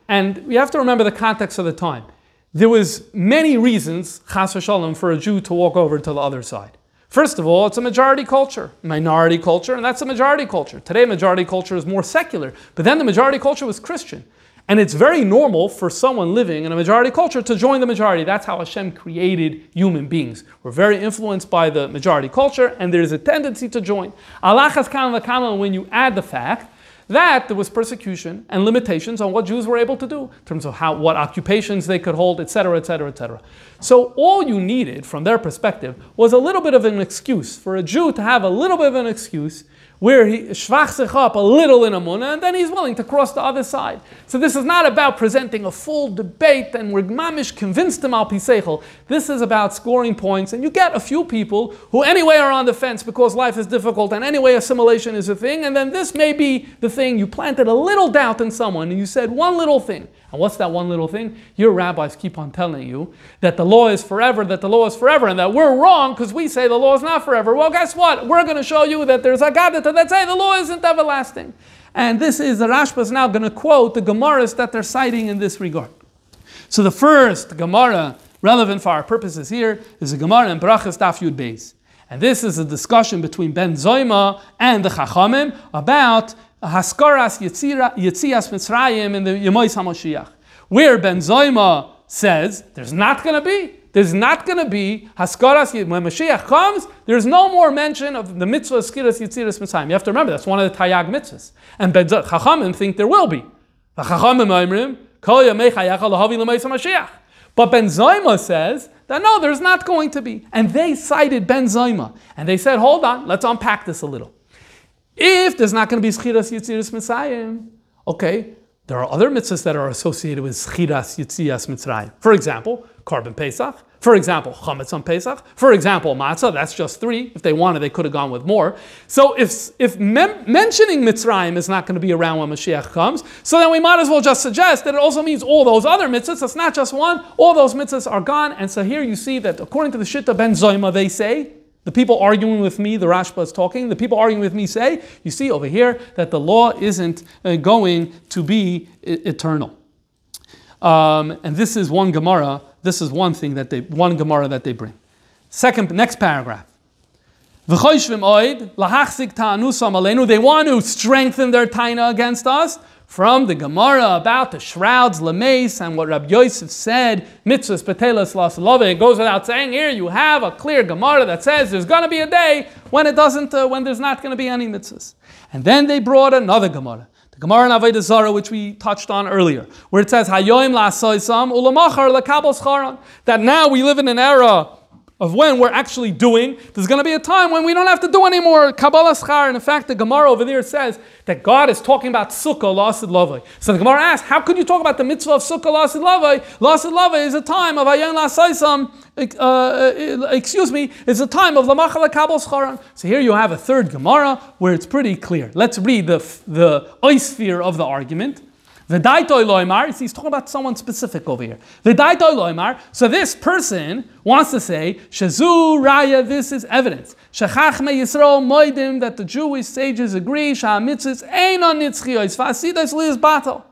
And we have to remember the context of the time. There was many reasons, chas v'shalom, for a Jew to walk over to the other side. First of all, it's a majority culture, minority culture, and that's a majority culture. Today, majority culture is more secular, but then the majority culture was Christian. And it's very normal for someone living in a majority culture to join the majority. That's how Hashem created human beings. We're very influenced by the majority culture, and there's a tendency to join. Alachas kan when you add the fact that there was persecution and limitations on what Jews were able to do in terms of how what occupations they could hold, etc., etc., etc. So all you needed from their perspective was a little bit of an excuse for a Jew to have a little bit of an excuse where he shvach sich up a little in Amunah, and then he's willing to cross the other side. So this is not about presenting a full debate and we're mamish convinced him al piseichel. This is about scoring points, and you get a few people who anyway are on the fence because life is difficult, and anyway assimilation is a thing, and then this may be the thing. You planted a little doubt in someone, and you said one little thing. And what's that one little thing? Your rabbis keep on telling you that the law is forever, that the law is forever, and that we're wrong because we say the law is not forever. Well, guess what? We're going to show you that there's a God that say the law isn't everlasting. And this is, the Rashba is now going to quote the Gemaras that they're citing in this regard. So the first Gemara relevant for our purposes here is the Gemara in Brachas Daf Yud Beis. And this is a discussion between Ben Zoima and the Chachamim about Haskaras Yitzias Mitzrayim in the Yemois HaMoshiach, where Ben Zoima says there's not going to be. There's not going to be Haskaras when Mashiach comes. There's no more mention of the mitzvah of Skiras Yitziras Mitzrayim. You have to remember that's one of the Tayag mitzvahs, and Chachamim think there will be. But Ben Zoima says that no, there's not going to be. And they cited Ben Zoima. And they said, hold on, let's unpack this a little. If there's not going to be Schiras Yitziras Mitzrayim, okay, there are other mitzvahs that are associated with Schiras Yitzias Mitzrayim. For example, korban Pesach. For example, Chametz on Pesach. For example, Matzah, that's just three. If they wanted, they could have gone with more. So if, if mem- mentioning Mitzrayim is not going to be around when Mashiach comes, so then we might as well just suggest that it also means all those other mitzvahs. It's not just one. All those mitzvahs are gone. And so here you see that according to the Shitta Ben Zoima, they say, the people arguing with me, the Rashba is talking, the people arguing with me say, you see over here that the law isn't uh, going to be eternal. Um, and this is one Gemara, this is one thing that they, one Gemara that they bring. Second, next paragraph. They want to strengthen their taina against us from the Gemara about the shrouds, lameis, and what Rabbi Yosef said, mitzvahs, petelas, lasalove. It goes without saying here, you have a clear Gemara that says there's going to be a day when it doesn't, uh, when there's not going to be any mitzvahs. And then they brought another Gemara. The Gemara in Avodah Zarah, which we touched on earlier, where it says, Hayoim ulamachar. That now we live in an era of when we're actually doing, there's going to be a time when we don't have to do any more Kabbalah Schar. And in fact, the Gemara over there says that God is talking about Sukkah, Lasid Lavai. So the Gemara asks, how could you talk about the mitzvah of Sukkah, Lasid Lavai? Lasid Lavai is a time of Ayan Lasaisam, uh, excuse me, it's a time of Lamachal Kabbalah Scharan. So here you have a third Gemara where it's pretty clear. Let's read the, the oisphere of the argument. V'daitoi loimar, he's talking about someone specific over here. V'daitoi loimar, so this person wants to say, Shazu raya, this is evidence. Shechachme Yisrael moidim, that the Jewish sages agree, Sha'amitzis ein on nitzchiyos, fa'asidos liz battle.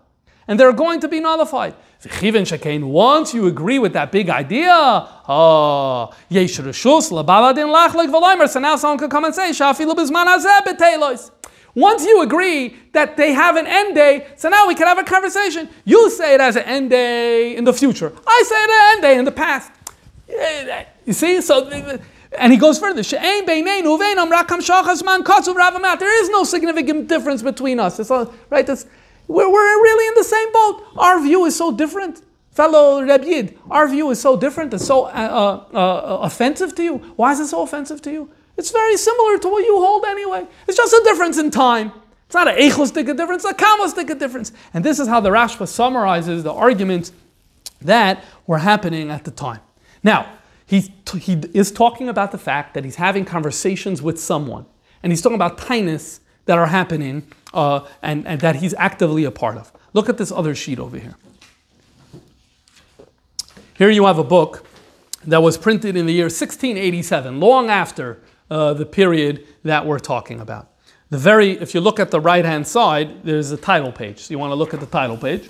And they're going to be nullified. V'chiven shekain, once you agree with that big idea, ah, oh, yesh reshus labaladin lachlik v'loimer, so now someone could come and say, Shafilu bizman hazeh b'teilos. Once you agree that they have an end day, so now we can have a conversation. You say it as an end day in the future. I say it as an end day in the past. You see? So, and he goes further. There is no significant difference between us. It's all, right? It's, we're, we're really in the same boat. Our view is so different. Fellow Reb our view is so different. It's so uh, uh, uh, offensive to you. Why is it so offensive to you? It's very similar to what you hold anyway. It's just a difference in time. It's not an echostic difference, a kamastic difference. And this is how the Rashba summarizes the arguments that were happening at the time. Now, He, he is talking about the fact that he's having conversations with someone. And he's talking about kindness that are happening uh, and, and that he's actively a part of. Look at this other sheet over here. Here you have a book that was printed in the year 1687, long after uh, the period that we're talking about. The very, if you look at the right hand side, there's a title page. So you want to look at the title page.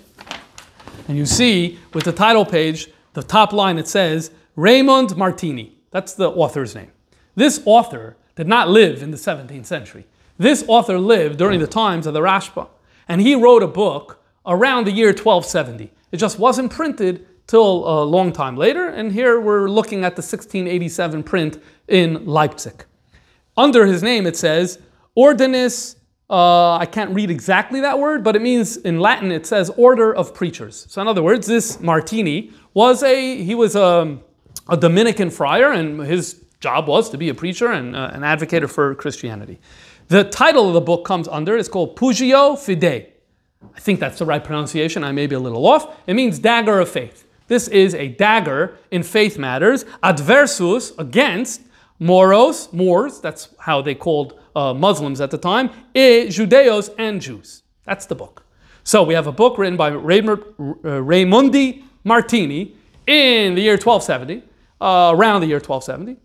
And you see with the title page, the top line it says Raymond Martini. That's the author's name. This author did not live in the 17th century. This author lived during the times of the Rashba. And he wrote a book around the year 1270. It just wasn't printed till a long time later. And here we're looking at the 1687 print in Leipzig. Under his name it says Ordinis, uh, I can't read exactly that word, but it means in Latin it says order of preachers. So in other words, this Martini was a, he was a, a Dominican friar and his job was to be a preacher and uh, an advocate for Christianity. The title of the book comes under, it's called Pugio Fidei. I think that's the right pronunciation, I may be a little off. It means dagger of faith. This is a dagger in faith matters, adversus, against, moros, Moors, that's how they called uh, Muslims at the time, e Judeos and Jews. That's the book. So we have a book written by Raimundi Martini in the year 1270, uh, around the year 1270,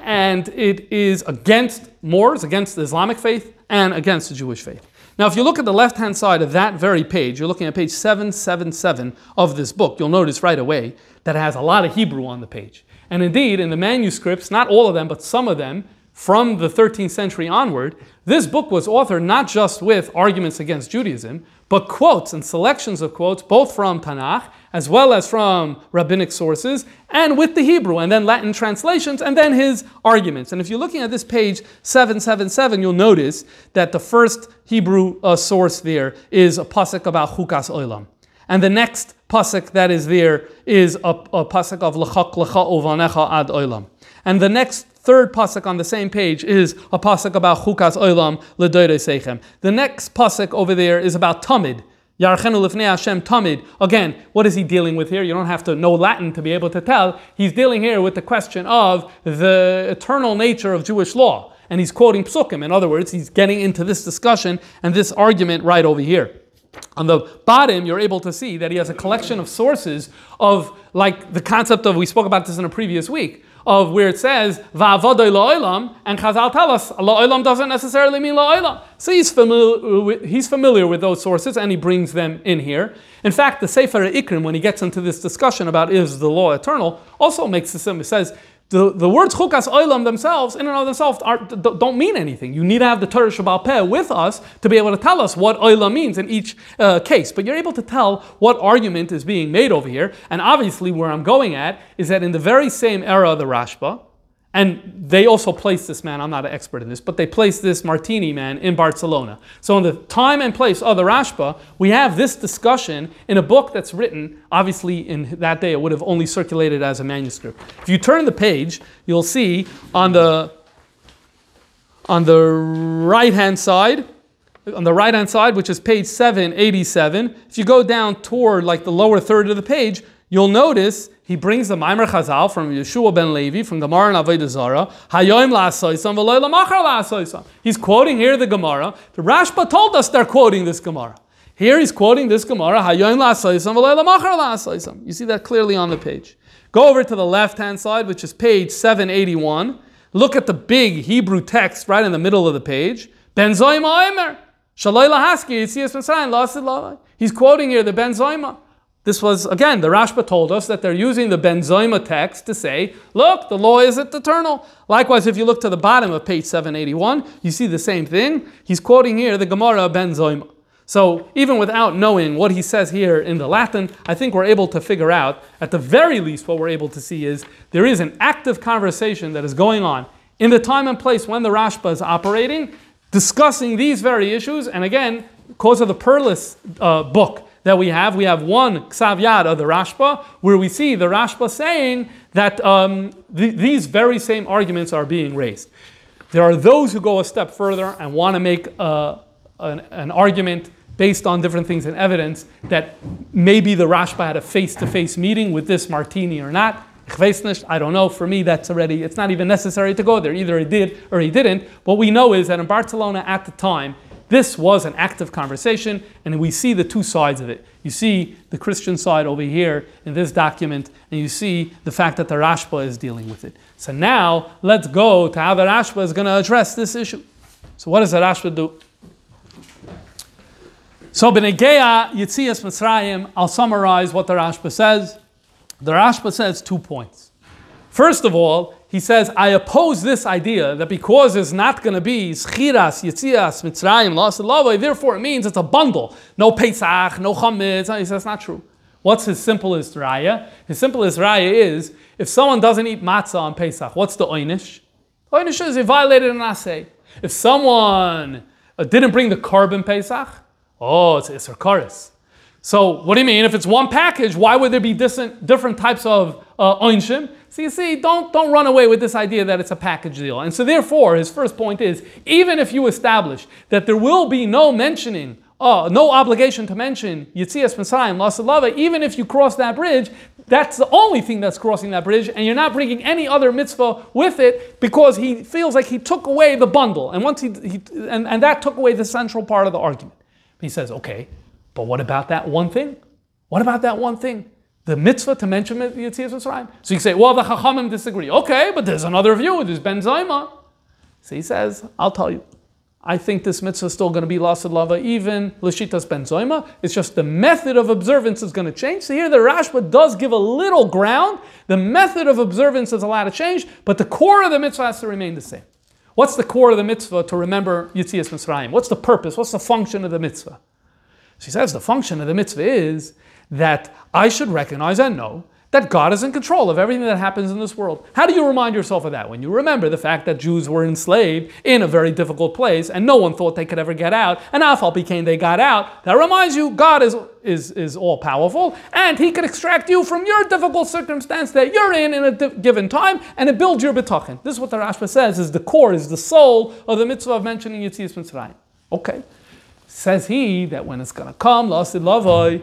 and it is against Moors, against the Islamic faith, and against the Jewish faith. Now, if you look at the left hand side of that very page, you're looking at page 777 of this book, you'll notice right away that it has a lot of Hebrew on the page. And indeed, in the manuscripts, not all of them, but some of them, from the 13th century onward, this book was authored not just with arguments against Judaism, but quotes and selections of quotes, both from Tanakh as well as from rabbinic sources, and with the Hebrew, and then Latin translations, and then his arguments. And if you're looking at this page 777, you'll notice that the first Hebrew uh, source there is a pasuk about Chukas Olam. And the next pasuk that is there is a, a pasuk of Lechak Lecha Uvanecha Ad Olam. And the next third pasuk on the same page is a pasuk about Chukas Olam Ledoire Seichem. The next pasuk over there is about Tamid. Yarchenu lifnei Hashem tamid. Again, what is he dealing with here? You don't have to know Latin to be able to tell. He's dealing here with the question of the eternal nature of Jewish law. And he's quoting psukim. In other words, he's getting into this discussion and this argument right over here. On the bottom, you're able to see that he has a collection of sources of, like the concept of, we spoke about this in a previous week, of where it says va'avodoi la'olam, and Chazal tell us la'olam doesn't necessarily mean la'olam. So he's familiar, with, he's familiar with those sources, and he brings them in here. In fact, the Sefer Ikrim, when he gets into this discussion about is the law eternal, also makes the same. It says the, the words chukas oilam themselves, in and of themselves, are, don't mean anything. You need to have the Torah Shabbal Peh with us to be able to tell us what oilam means in each uh, case. But you're able to tell what argument is being made over here. And obviously, where I'm going at is that in the very same era of the Rashba, and they also placed this man, I'm not an expert in this, but they placed this Martini man in Barcelona. So, in the time and place of the Rashba, we have this discussion in a book that's written, obviously, in that day it would have only circulated as a manuscript. If you turn the page, you'll see on the, on the right hand side, on the right hand side, which is page 787, if you go down toward like the lower third of the page, you'll notice he brings the Maimer Chazal from Yeshua ben Levi from Gemara and Avodah la'asoisam. He's quoting here the Gemara. The Rashba told us they're quoting this Gemara. Here he's quoting this Gemara. You see that clearly on the page. Go over to the left hand side, which is page 781. Look at the big Hebrew text right in the middle of the page. Ben Zoyma Omer. Shaloi lahaski yitzias mitzrayim He's quoting here the Ben Zoyma. This was, again, the Rashba told us that they're using the Benzoima text to say, look, the law is eternal. Likewise, if you look to the bottom of page 781, you see the same thing. He's quoting here the Gemara Benzoima. So even without knowing what he says here in the Latin, I think we're able to figure out, at the very least, what we're able to see is there is an active conversation that is going on in the time and place when the Rashba is operating, discussing these very issues. And again, because of the Perlis uh, book, that we have. We have one Ksav of the Rashba, where we see the Rashba saying that um, th- these very same arguments are being raised. There are those who go a step further and want to make uh, an, an argument based on different things and evidence that maybe the Rashba had a face to face meeting with this Martini or not. I don't know. For me, that's already, it's not even necessary to go there. Either he did or he didn't. What we know is that in Barcelona at the time, this was an active conversation, and we see the two sides of it. You see the Christian side over here in this document, and you see the fact that the Rashba is dealing with it. So now, let's go to how the Rashba is going to address this issue. So what does the Rashba do? So Benegeya Yitzias Mitzrayim, I'll summarize what the Rashba says. The Rashba says two points. First of all, he says, I oppose this idea that because there's not going to be Schiras, Yitzias, Mitzrayim, Lost Lava, therefore it means it's a bundle. No Pesach, no Chametz. He says, that's not true. What's his simplest raya? His simplest raya is, if someone doesn't eat matzah on Pesach, what's the oinish? Oinish is he violated an asay. If someone uh, didn't bring the korban Pesach, oh, it's Isser Karis. So what do you mean? If it's one package, why would there be different, different types of uh, oinshim? So you see, don't, don't run away with this idea that it's a package deal. And so therefore, his first point is, even if you establish that there will be no mentioning, uh, no obligation to mention Yitzias Mitzrayim, Lasalava, even if you cross that bridge, that's the only thing that's crossing that bridge, and you're not bringing any other mitzvah with it because he feels like he took away the bundle, and once he, he and, and that took away the central part of the argument. He says, okay, but what about that one thing? What about that one thing? The mitzvah to mention Yitzias Mitzrayim. So you say, well, the Chachamim disagree. Okay, but there's another view. There's Ben Zoima. So he says, I'll tell you. I think this mitzvah is still going to be lasted lava, even Lashitas Ben Zoima. It's just the method of observance is going to change. So here the Rashba does give a little ground. The method of observance is allowed to change, but the core of the mitzvah has to remain the same. What's the core of the mitzvah to remember Yitzias Mitzrayim? What's the purpose? What's the function of the mitzvah? She says the function of the mitzvah is that I should recognize and know that God is in control of everything that happens in this world. How do you remind yourself of that? When you remember the fact that Jews were enslaved in a very difficult place and no one thought they could ever get out, and Afal became they got out, that reminds you God is, is, is all powerful and He can extract you from your difficult circumstance that you're in in a di- given time and it builds your bitachon. This is what the Rashba says is the core, is the soul of the mitzvah of mentioning Yitzias Mitzrayim. Okay. Says he that when it's going to come, Lasid Lavoi,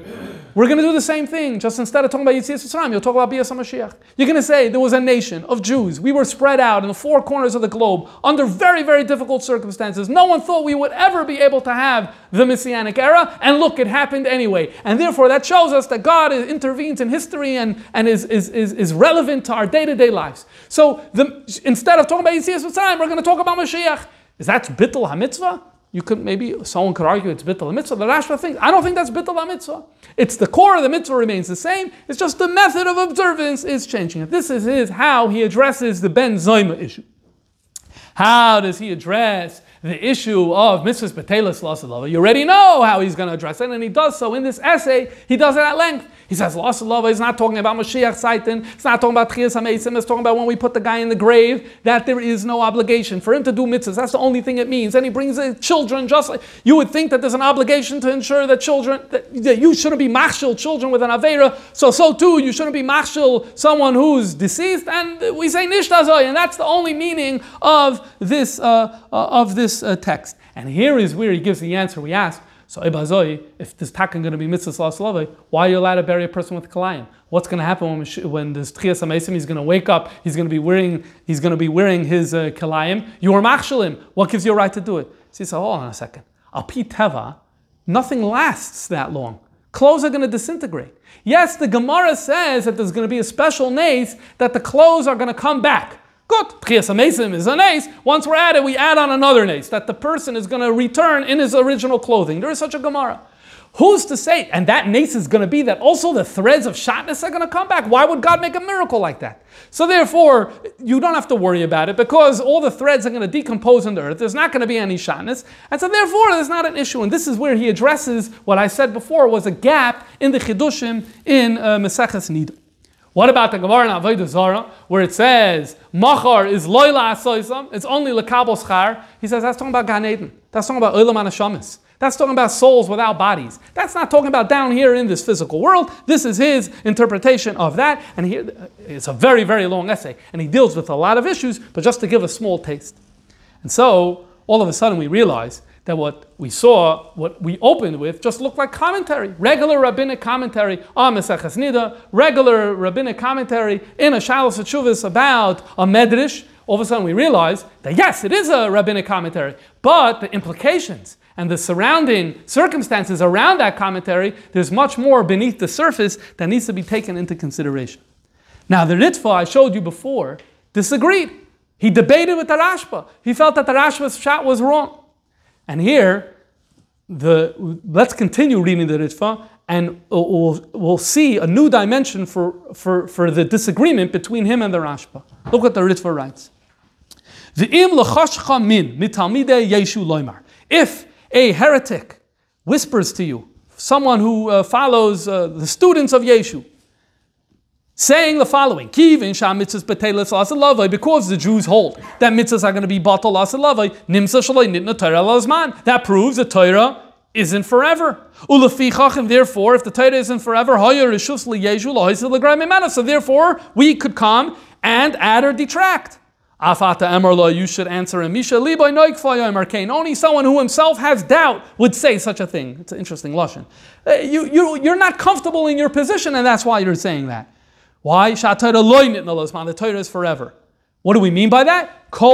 we're going to do the same thing. Just instead of talking about Yitzias Mitzrayim, you'll talk about Bias HaMashiach. You're going to say there was a nation of Jews. We were spread out in the four corners of the globe under very, very difficult circumstances. No one thought we would ever be able to have the Messianic era. And look, it happened anyway. And therefore, that shows us that God intervenes in history and, and is, is, is, is relevant to our day to day lives. So the, instead of talking about Yitzias Mitzrayim, we're going to talk about Mashiach. Is that Bittul HaMitzvah? You could maybe someone could argue it's bittul mitzvah. The Rashba thinks I don't think that's bittul mitzvah. It's the core of the mitzvah remains the same. It's just the method of observance is changing. This is his how he addresses the Ben Zoima issue. How does he address the issue of mitzvahs betelis lasalava? You already know how he's going to address it, and he does so in this essay. He does it at length. He says lasalava is not talking about Mashiach Saitin. It's not talking about Tchias Hamesim. It's talking about when we put the guy in the grave that there is no obligation for him to do mitzvahs. That's the only thing it means. And he brings the children just like you would think that there's an obligation to ensure that children that, that you shouldn't be machshil children with an avera. So so too you shouldn't be machshil someone who's deceased. And we say nishtazoy, and that's the only meaning of this uh, uh, of this uh, text. And here is where he gives the answer we asked. So if this takan going to be mitzvah slaslove, why are you allowed to bury a person with kalayim? What's going to happen when, when this tchias amesim? He's going to wake up. He's going to be wearing. He's going to be wearing his uh, kalayim. You are machshalim. What gives you a right to do it? So he said, hold on a second. Al teva, nothing lasts that long. Clothes are going to disintegrate. Yes, the Gemara says that there's going to be a special nace that the clothes are going to come back. Good. Once we're at it, we add on another nace that the person is going to return in his original clothing. There is such a Gemara. Who's to say? And that nace is going to be that also the threads of shatness are going to come back. Why would God make a miracle like that? So therefore, you don't have to worry about it because all the threads are going to decompose in the earth. There's not going to be any shatness. And so therefore, there's not an issue. And this is where he addresses what I said before was a gap in the Chidushim in uh, Meseches Nida. What about the Gemara in Avodah Zarah, where it says Machar is loyla asoisam? It's only lekabel char. He says that's talking about Gan Eden. That's talking about olam anashamis. That's talking about souls without bodies. That's not talking about down here in this physical world. This is his interpretation of that. And here, it's a very, very long essay. And he deals with a lot of issues, but just to give a small taste. And so, all of a sudden, we realize that what we saw, what we opened with, just looked like commentary, regular rabbinic commentary on Nida, regular rabbinic commentary in a Shalos Chuvas about a Medrash. All of a sudden we realize that yes, it is a rabbinic commentary, but the implications and the surrounding circumstances around that commentary, there's much more beneath the surface that needs to be taken into consideration. Now, the Ritva I showed you before disagreed. He debated with the Rashba. He felt that the Rashba's shot was wrong. And here, the, let's continue reading the Ritva, and we'll, we'll see a new dimension for, for, for the disagreement between him and the Rashba. Look what the Ritva writes. If a heretic whispers to you, someone who uh, follows uh, the students of Yeshu, saying the following: because the Jews hold that mitzvahs are going to be batal nimsa That proves that Torah isn't forever. And therefore, if the Torah isn't forever, so therefore we could come and add or detract. Afata Emerla, you should answer him. Only someone who himself has doubt would say such a thing. It's an interesting lesson. Uh, you, you, you're not comfortable in your position, and that's why you're saying that. Why? The Torah is forever. What do we mean by that? So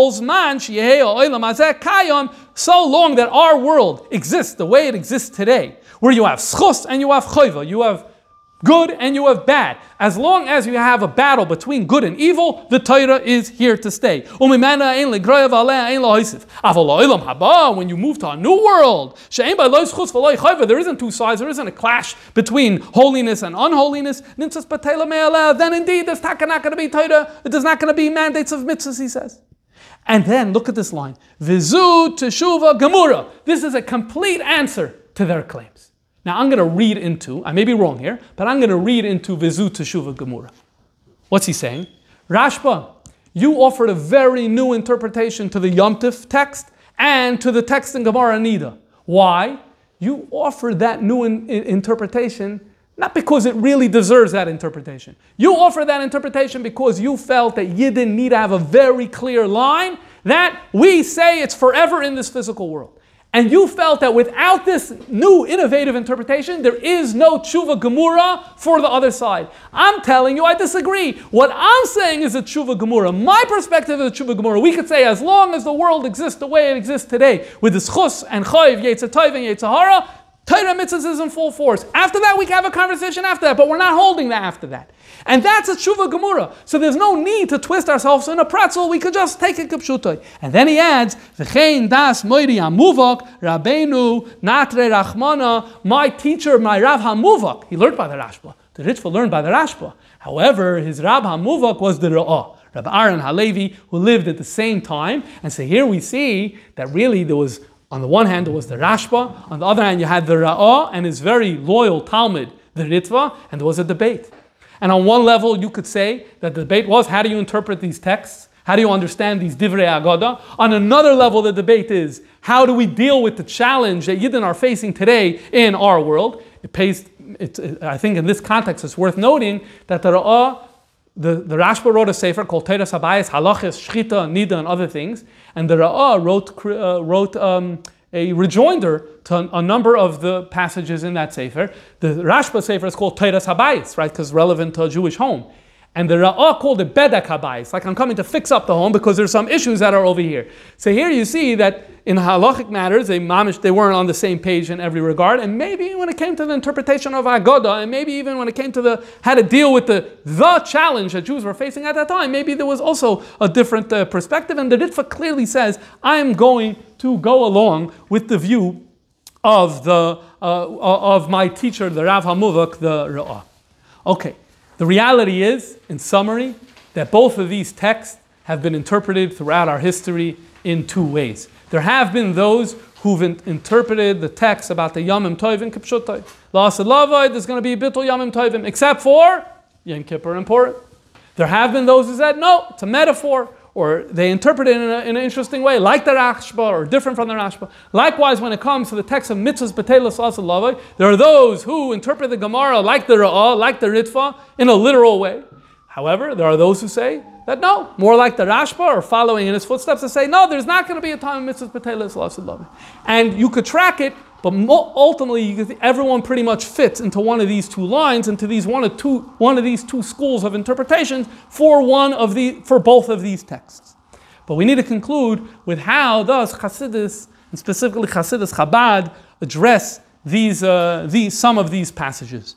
long that our world exists the way it exists today, where you have schus and you have choiva, you have good and you have bad. As long as you have a battle between good and evil, the Torah is here to stay. When you move to a new world, there isn't two sides, there isn't a clash between holiness and unholiness. Then indeed, there's not going to be Torah, there's not going to be mandates of mitzvahs, he says. And then look at this line. Vizu teshuva gemura. This is a complete answer to their claims. Now I'm going to read into, I may be wrong here, but I'm going to read into Vizu Teshuva Gemura. What's he saying? Rashba, you offered a very new interpretation to the Yom text and to the text in Gemara Nida. Why? You offered that new in, in, interpretation not because it really deserves that interpretation. You offer that interpretation because you felt that you didn't need to have a very clear line that we say it's forever in this physical world and you felt that without this new innovative interpretation, there is no tshuva gemura for the other side. I'm telling you, I disagree. What I'm saying is a tshuva gemura. My perspective is a tshuva gemura. We could say as long as the world exists the way it exists today, with the chus and chayiv, yetzatayv and yetzahara, Torah mitzvahs is in full force. After that, we can have a conversation after that, but we're not holding that after that. And that's a tshuva gemura. So there's no need to twist ourselves in a pretzel. We could just take it kipshutoy. And then he adds, "V'chein das moiri hamuvak rabenu natre rachmana." My teacher, my Rav Hamuvak, he learned by the Rashba. The Ritva learned by the Rashba. However, his Rav Hamuvak was the Ra'ah. Rabbi Aaron Halevi, who lived at the same time. And so here we see that really there was on the one hand, it was the Rashba. On the other hand, you had the Ra'ah and his very loyal talmid, the Ritva, and there was a debate. And on one level, you could say that the debate was how do you interpret these texts? How do you understand these divrei agada? On another level, the debate is how do we deal with the challenge that Yidden are facing today in our world? It pays. It, I think in this context, it's worth noting that the Ra'ah the, the Rashba wrote a sefer called Teres Habayis, Halachis, Shchita, Nida, and other things. And the Ra'ah wrote, uh, wrote um, a rejoinder to a number of the passages in that sefer. The Rashba sefer is called Teres Habayis, right, because relevant to a Jewish home. And the Ra'ah called it Bedek Habayis, like I'm coming to fix up the home because there's some issues that are over here. So here you see that in halachic matters, they mamish, they weren't on the same page in every regard. And maybe when it came to the interpretation of Agoda, and maybe even when it came to the how to deal with the the challenge that Jews were facing at that time, maybe there was also a different uh, perspective. And the Ritva clearly says, I'm going to go along with the view of the uh, of my teacher, the Rav Hamuvak, the Ra'ah. Okay. The reality is, in summary, that both of these texts have been interpreted throughout our history in two ways. There have been those who've in- interpreted the text about the Yamim Tovim Kipshutai. La'asad Lavai, there's going to be a Bittul Yamim Tovim, except for Yom Kippur and Purim. There have been those who said, no, it's a metaphor or they interpret it in, a, in, an interesting way, like the Rashba, or different from the Rashba. Likewise, when it comes to the text of mitzvahs betelas asalavai, there are those who interpret the Gemara like the Ra'ah, like the Ritva, in a literal way. However, there are those who say that no, more like the Rashba or following in his footsteps to say, no, there's not going to be a time of mitzvahs b'telis lasid And you could track it, but ultimately everyone pretty much fits into one of these two lines, into these one of two one of these two schools of interpretations for one of the for both of these texts. But we need to conclude with how does Chassidus, and specifically Chassidus Chabad, address these, uh, these some of these passages.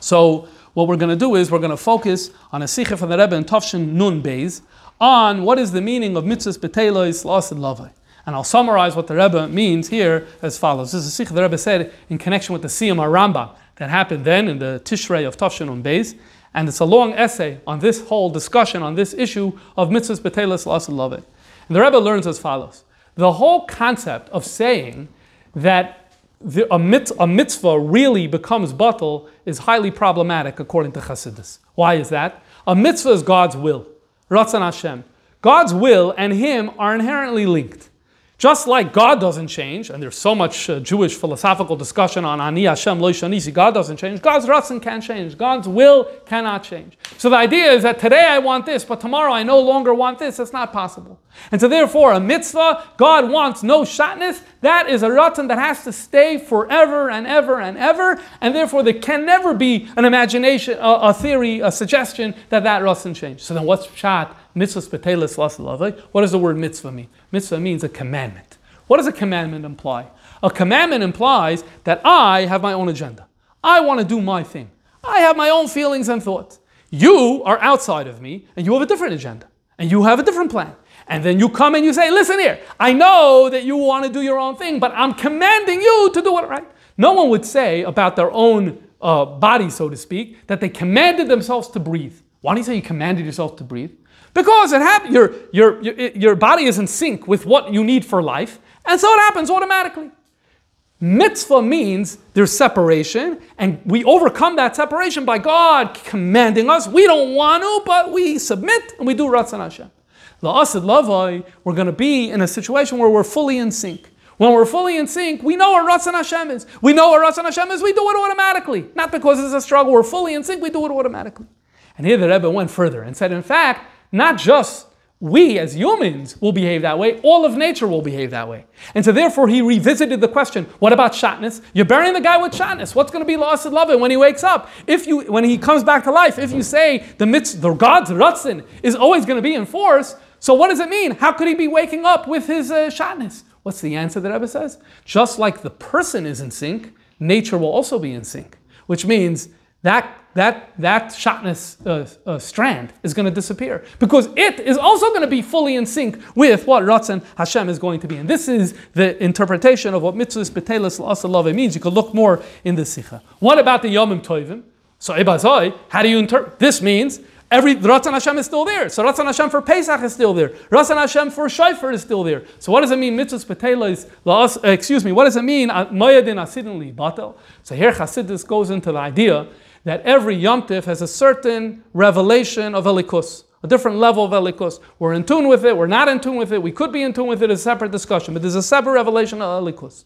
So what we're going to do is we're going to focus on a sikha from the Rebbe in Tafshin Nun Beis on what is the meaning of mitzvahs betelos lost and lavai. And I'll summarize what the Rebbe means here as follows. This is the Rebbe said in connection with the Siyam Rambam that happened then in the Tishrei of Tafshin Nun Beis. And it's a long essay on this whole discussion on this issue of mitzvahs betelos lost and the Rebbe learns as follows. The whole concept of saying that the, a, a, mitzvah really becomes batal is highly problematic according to Chassidus. Why is that? A mitzvah is God's will, Ratzon Hashem. God's will and Him are inherently linked. Just like God doesn't change, and there's so much uh, Jewish philosophical discussion on Ani Hashem Lo God doesn't change, God's Ratzon can't change, God's will cannot change. So the idea is that today I want this, but tomorrow I no longer want this. That's not possible. And so therefore, a mitzvah, God wants no shatness, that is a Ratzon that has to stay forever and ever and ever, and therefore there can never be an imagination, a, a theory, a suggestion that that Ratzon changed. So then what's Pshat? Mitzvah lasalavai. What does the word mitzvah mean? Mitzvah means a commandment. What does a commandment imply? A commandment implies that I have my own agenda. I want to do my thing. I have my own feelings and thoughts. You are outside of me and you have a different agenda and you have a different plan. And then you come and you say, listen here, I know that you want to do your own thing, but I'm commanding you to do it right. No one would say about their own uh, body, so to speak, that they commanded themselves to breathe. Why do you say you commanded yourself to breathe? Because it hap- your, your, your, body is in sync with what you need for life, and so it happens automatically. Mitzvah means there's separation, and we overcome that separation by God commanding us. We don't want to, but we submit and we do Ratzon Hashem. La'asid Lavai, we're going to be in a situation where we're fully in sync. When we're fully in sync, we know what Ratzon Hashem is. We know what Ratzon Hashem is, we do it automatically. Not because it's a struggle, we're fully in sync, we do it automatically. And here the Rebbe went further and said, in fact, not just we as humans will behave that way, all of nature will behave that way. And so therefore he revisited the question, what about shatness? You're burying the guy with shatness. What's going to be lost in love when he wakes up? If you when he comes back to life, if you say the mitzvah, the God's ratzon is always going to be in force, so what does it mean? How could he be waking up with his uh, shatness? What's the answer that Rebbe says? Just like the person is in sync, nature will also be in sync, which means that that, that shatness uh, uh, strand is going to disappear because it is also going to be fully in sync with what Ratzon Hashem is going to be. And this is the interpretation of what mitzvahs betelis la'asalave means. You could look more in the sikha. What about the Yomim Tovim? So Ibazoi, how do you interpret? This means every Ratzon Hashem is still there. So Ratzon Hashem for Pesach is still there. Ratzon Hashem for Shofar is still there. So what does it mean? Mitzvahs betelis uh, excuse me. What does it mean? Mayadin asidin batel. So here Chassidus goes into the idea that every Yom Tif has a certain revelation of Elikus, a different level of Elikus. We're in tune with it, we're not in tune with it, we could be in tune with it, it's a separate discussion, but there's a separate revelation of Elikus.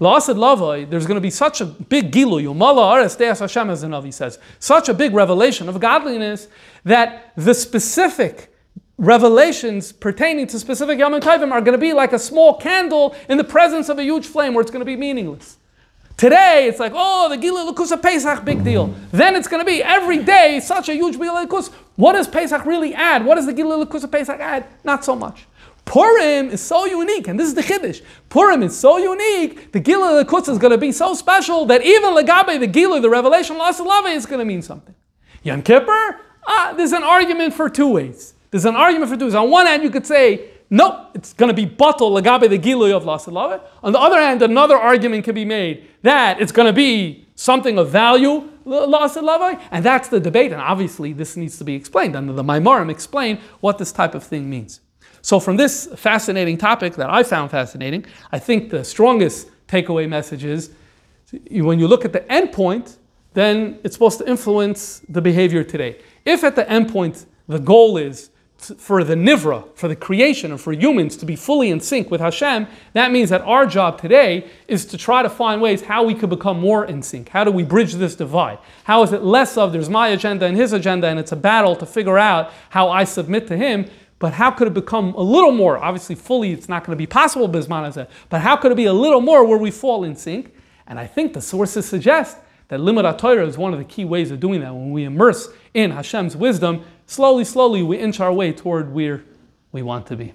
La'asid Lavai, there's going to be such a big gilu, Yomala Ares Deas Hashem, as the Navi says, such a big revelation of godliness that the specific revelations pertaining to specific Yom Tovim are going to be like a small candle in the presence of a huge flame where it's going to be meaningless. Today, it's like, oh, the Gila Lukusa Pesach, big deal. Then it's going to be every day such a huge Gila Lukus. What does Pesach really add? What does the Gila Lukusa Pesach add? Not so much. Purim is so unique, and this is the Kiddush. Purim is so unique, the Gila Lukus is going to be so special that even Lagabe, the Gila, the revelation, Lasalave, is going to mean something. Yom Kippur, ah, there's an argument for two ways. There's an argument for two ways. On one hand, you could say, no, it's going to be batal lagabe the giloy of lasalave. On the other hand, another argument can be made that it's going to be something of value lasalave, and that's the debate. And obviously, this needs to be explained. And the Maimarim explain what this type of thing means. So, from this fascinating topic that I found fascinating, I think the strongest takeaway message is when you look at the endpoint, then it's supposed to influence the behavior today. If at the endpoint the goal is for the Nivra, for the creation, and for humans to be fully in sync with Hashem, that means that our job today is to try to find ways how we could become more in sync. How do we bridge this divide? How is it less of there's my agenda and his agenda, and it's a battle to figure out how I submit to him, but how could it become a little more? Obviously, fully it's not going to be possible, Bisman said, but how could it be a little more where we fall in sync? And I think the sources suggest that limud Torah is one of the key ways of doing that. When we immerse in Hashem's wisdom, slowly, slowly we inch our way toward where we want to be.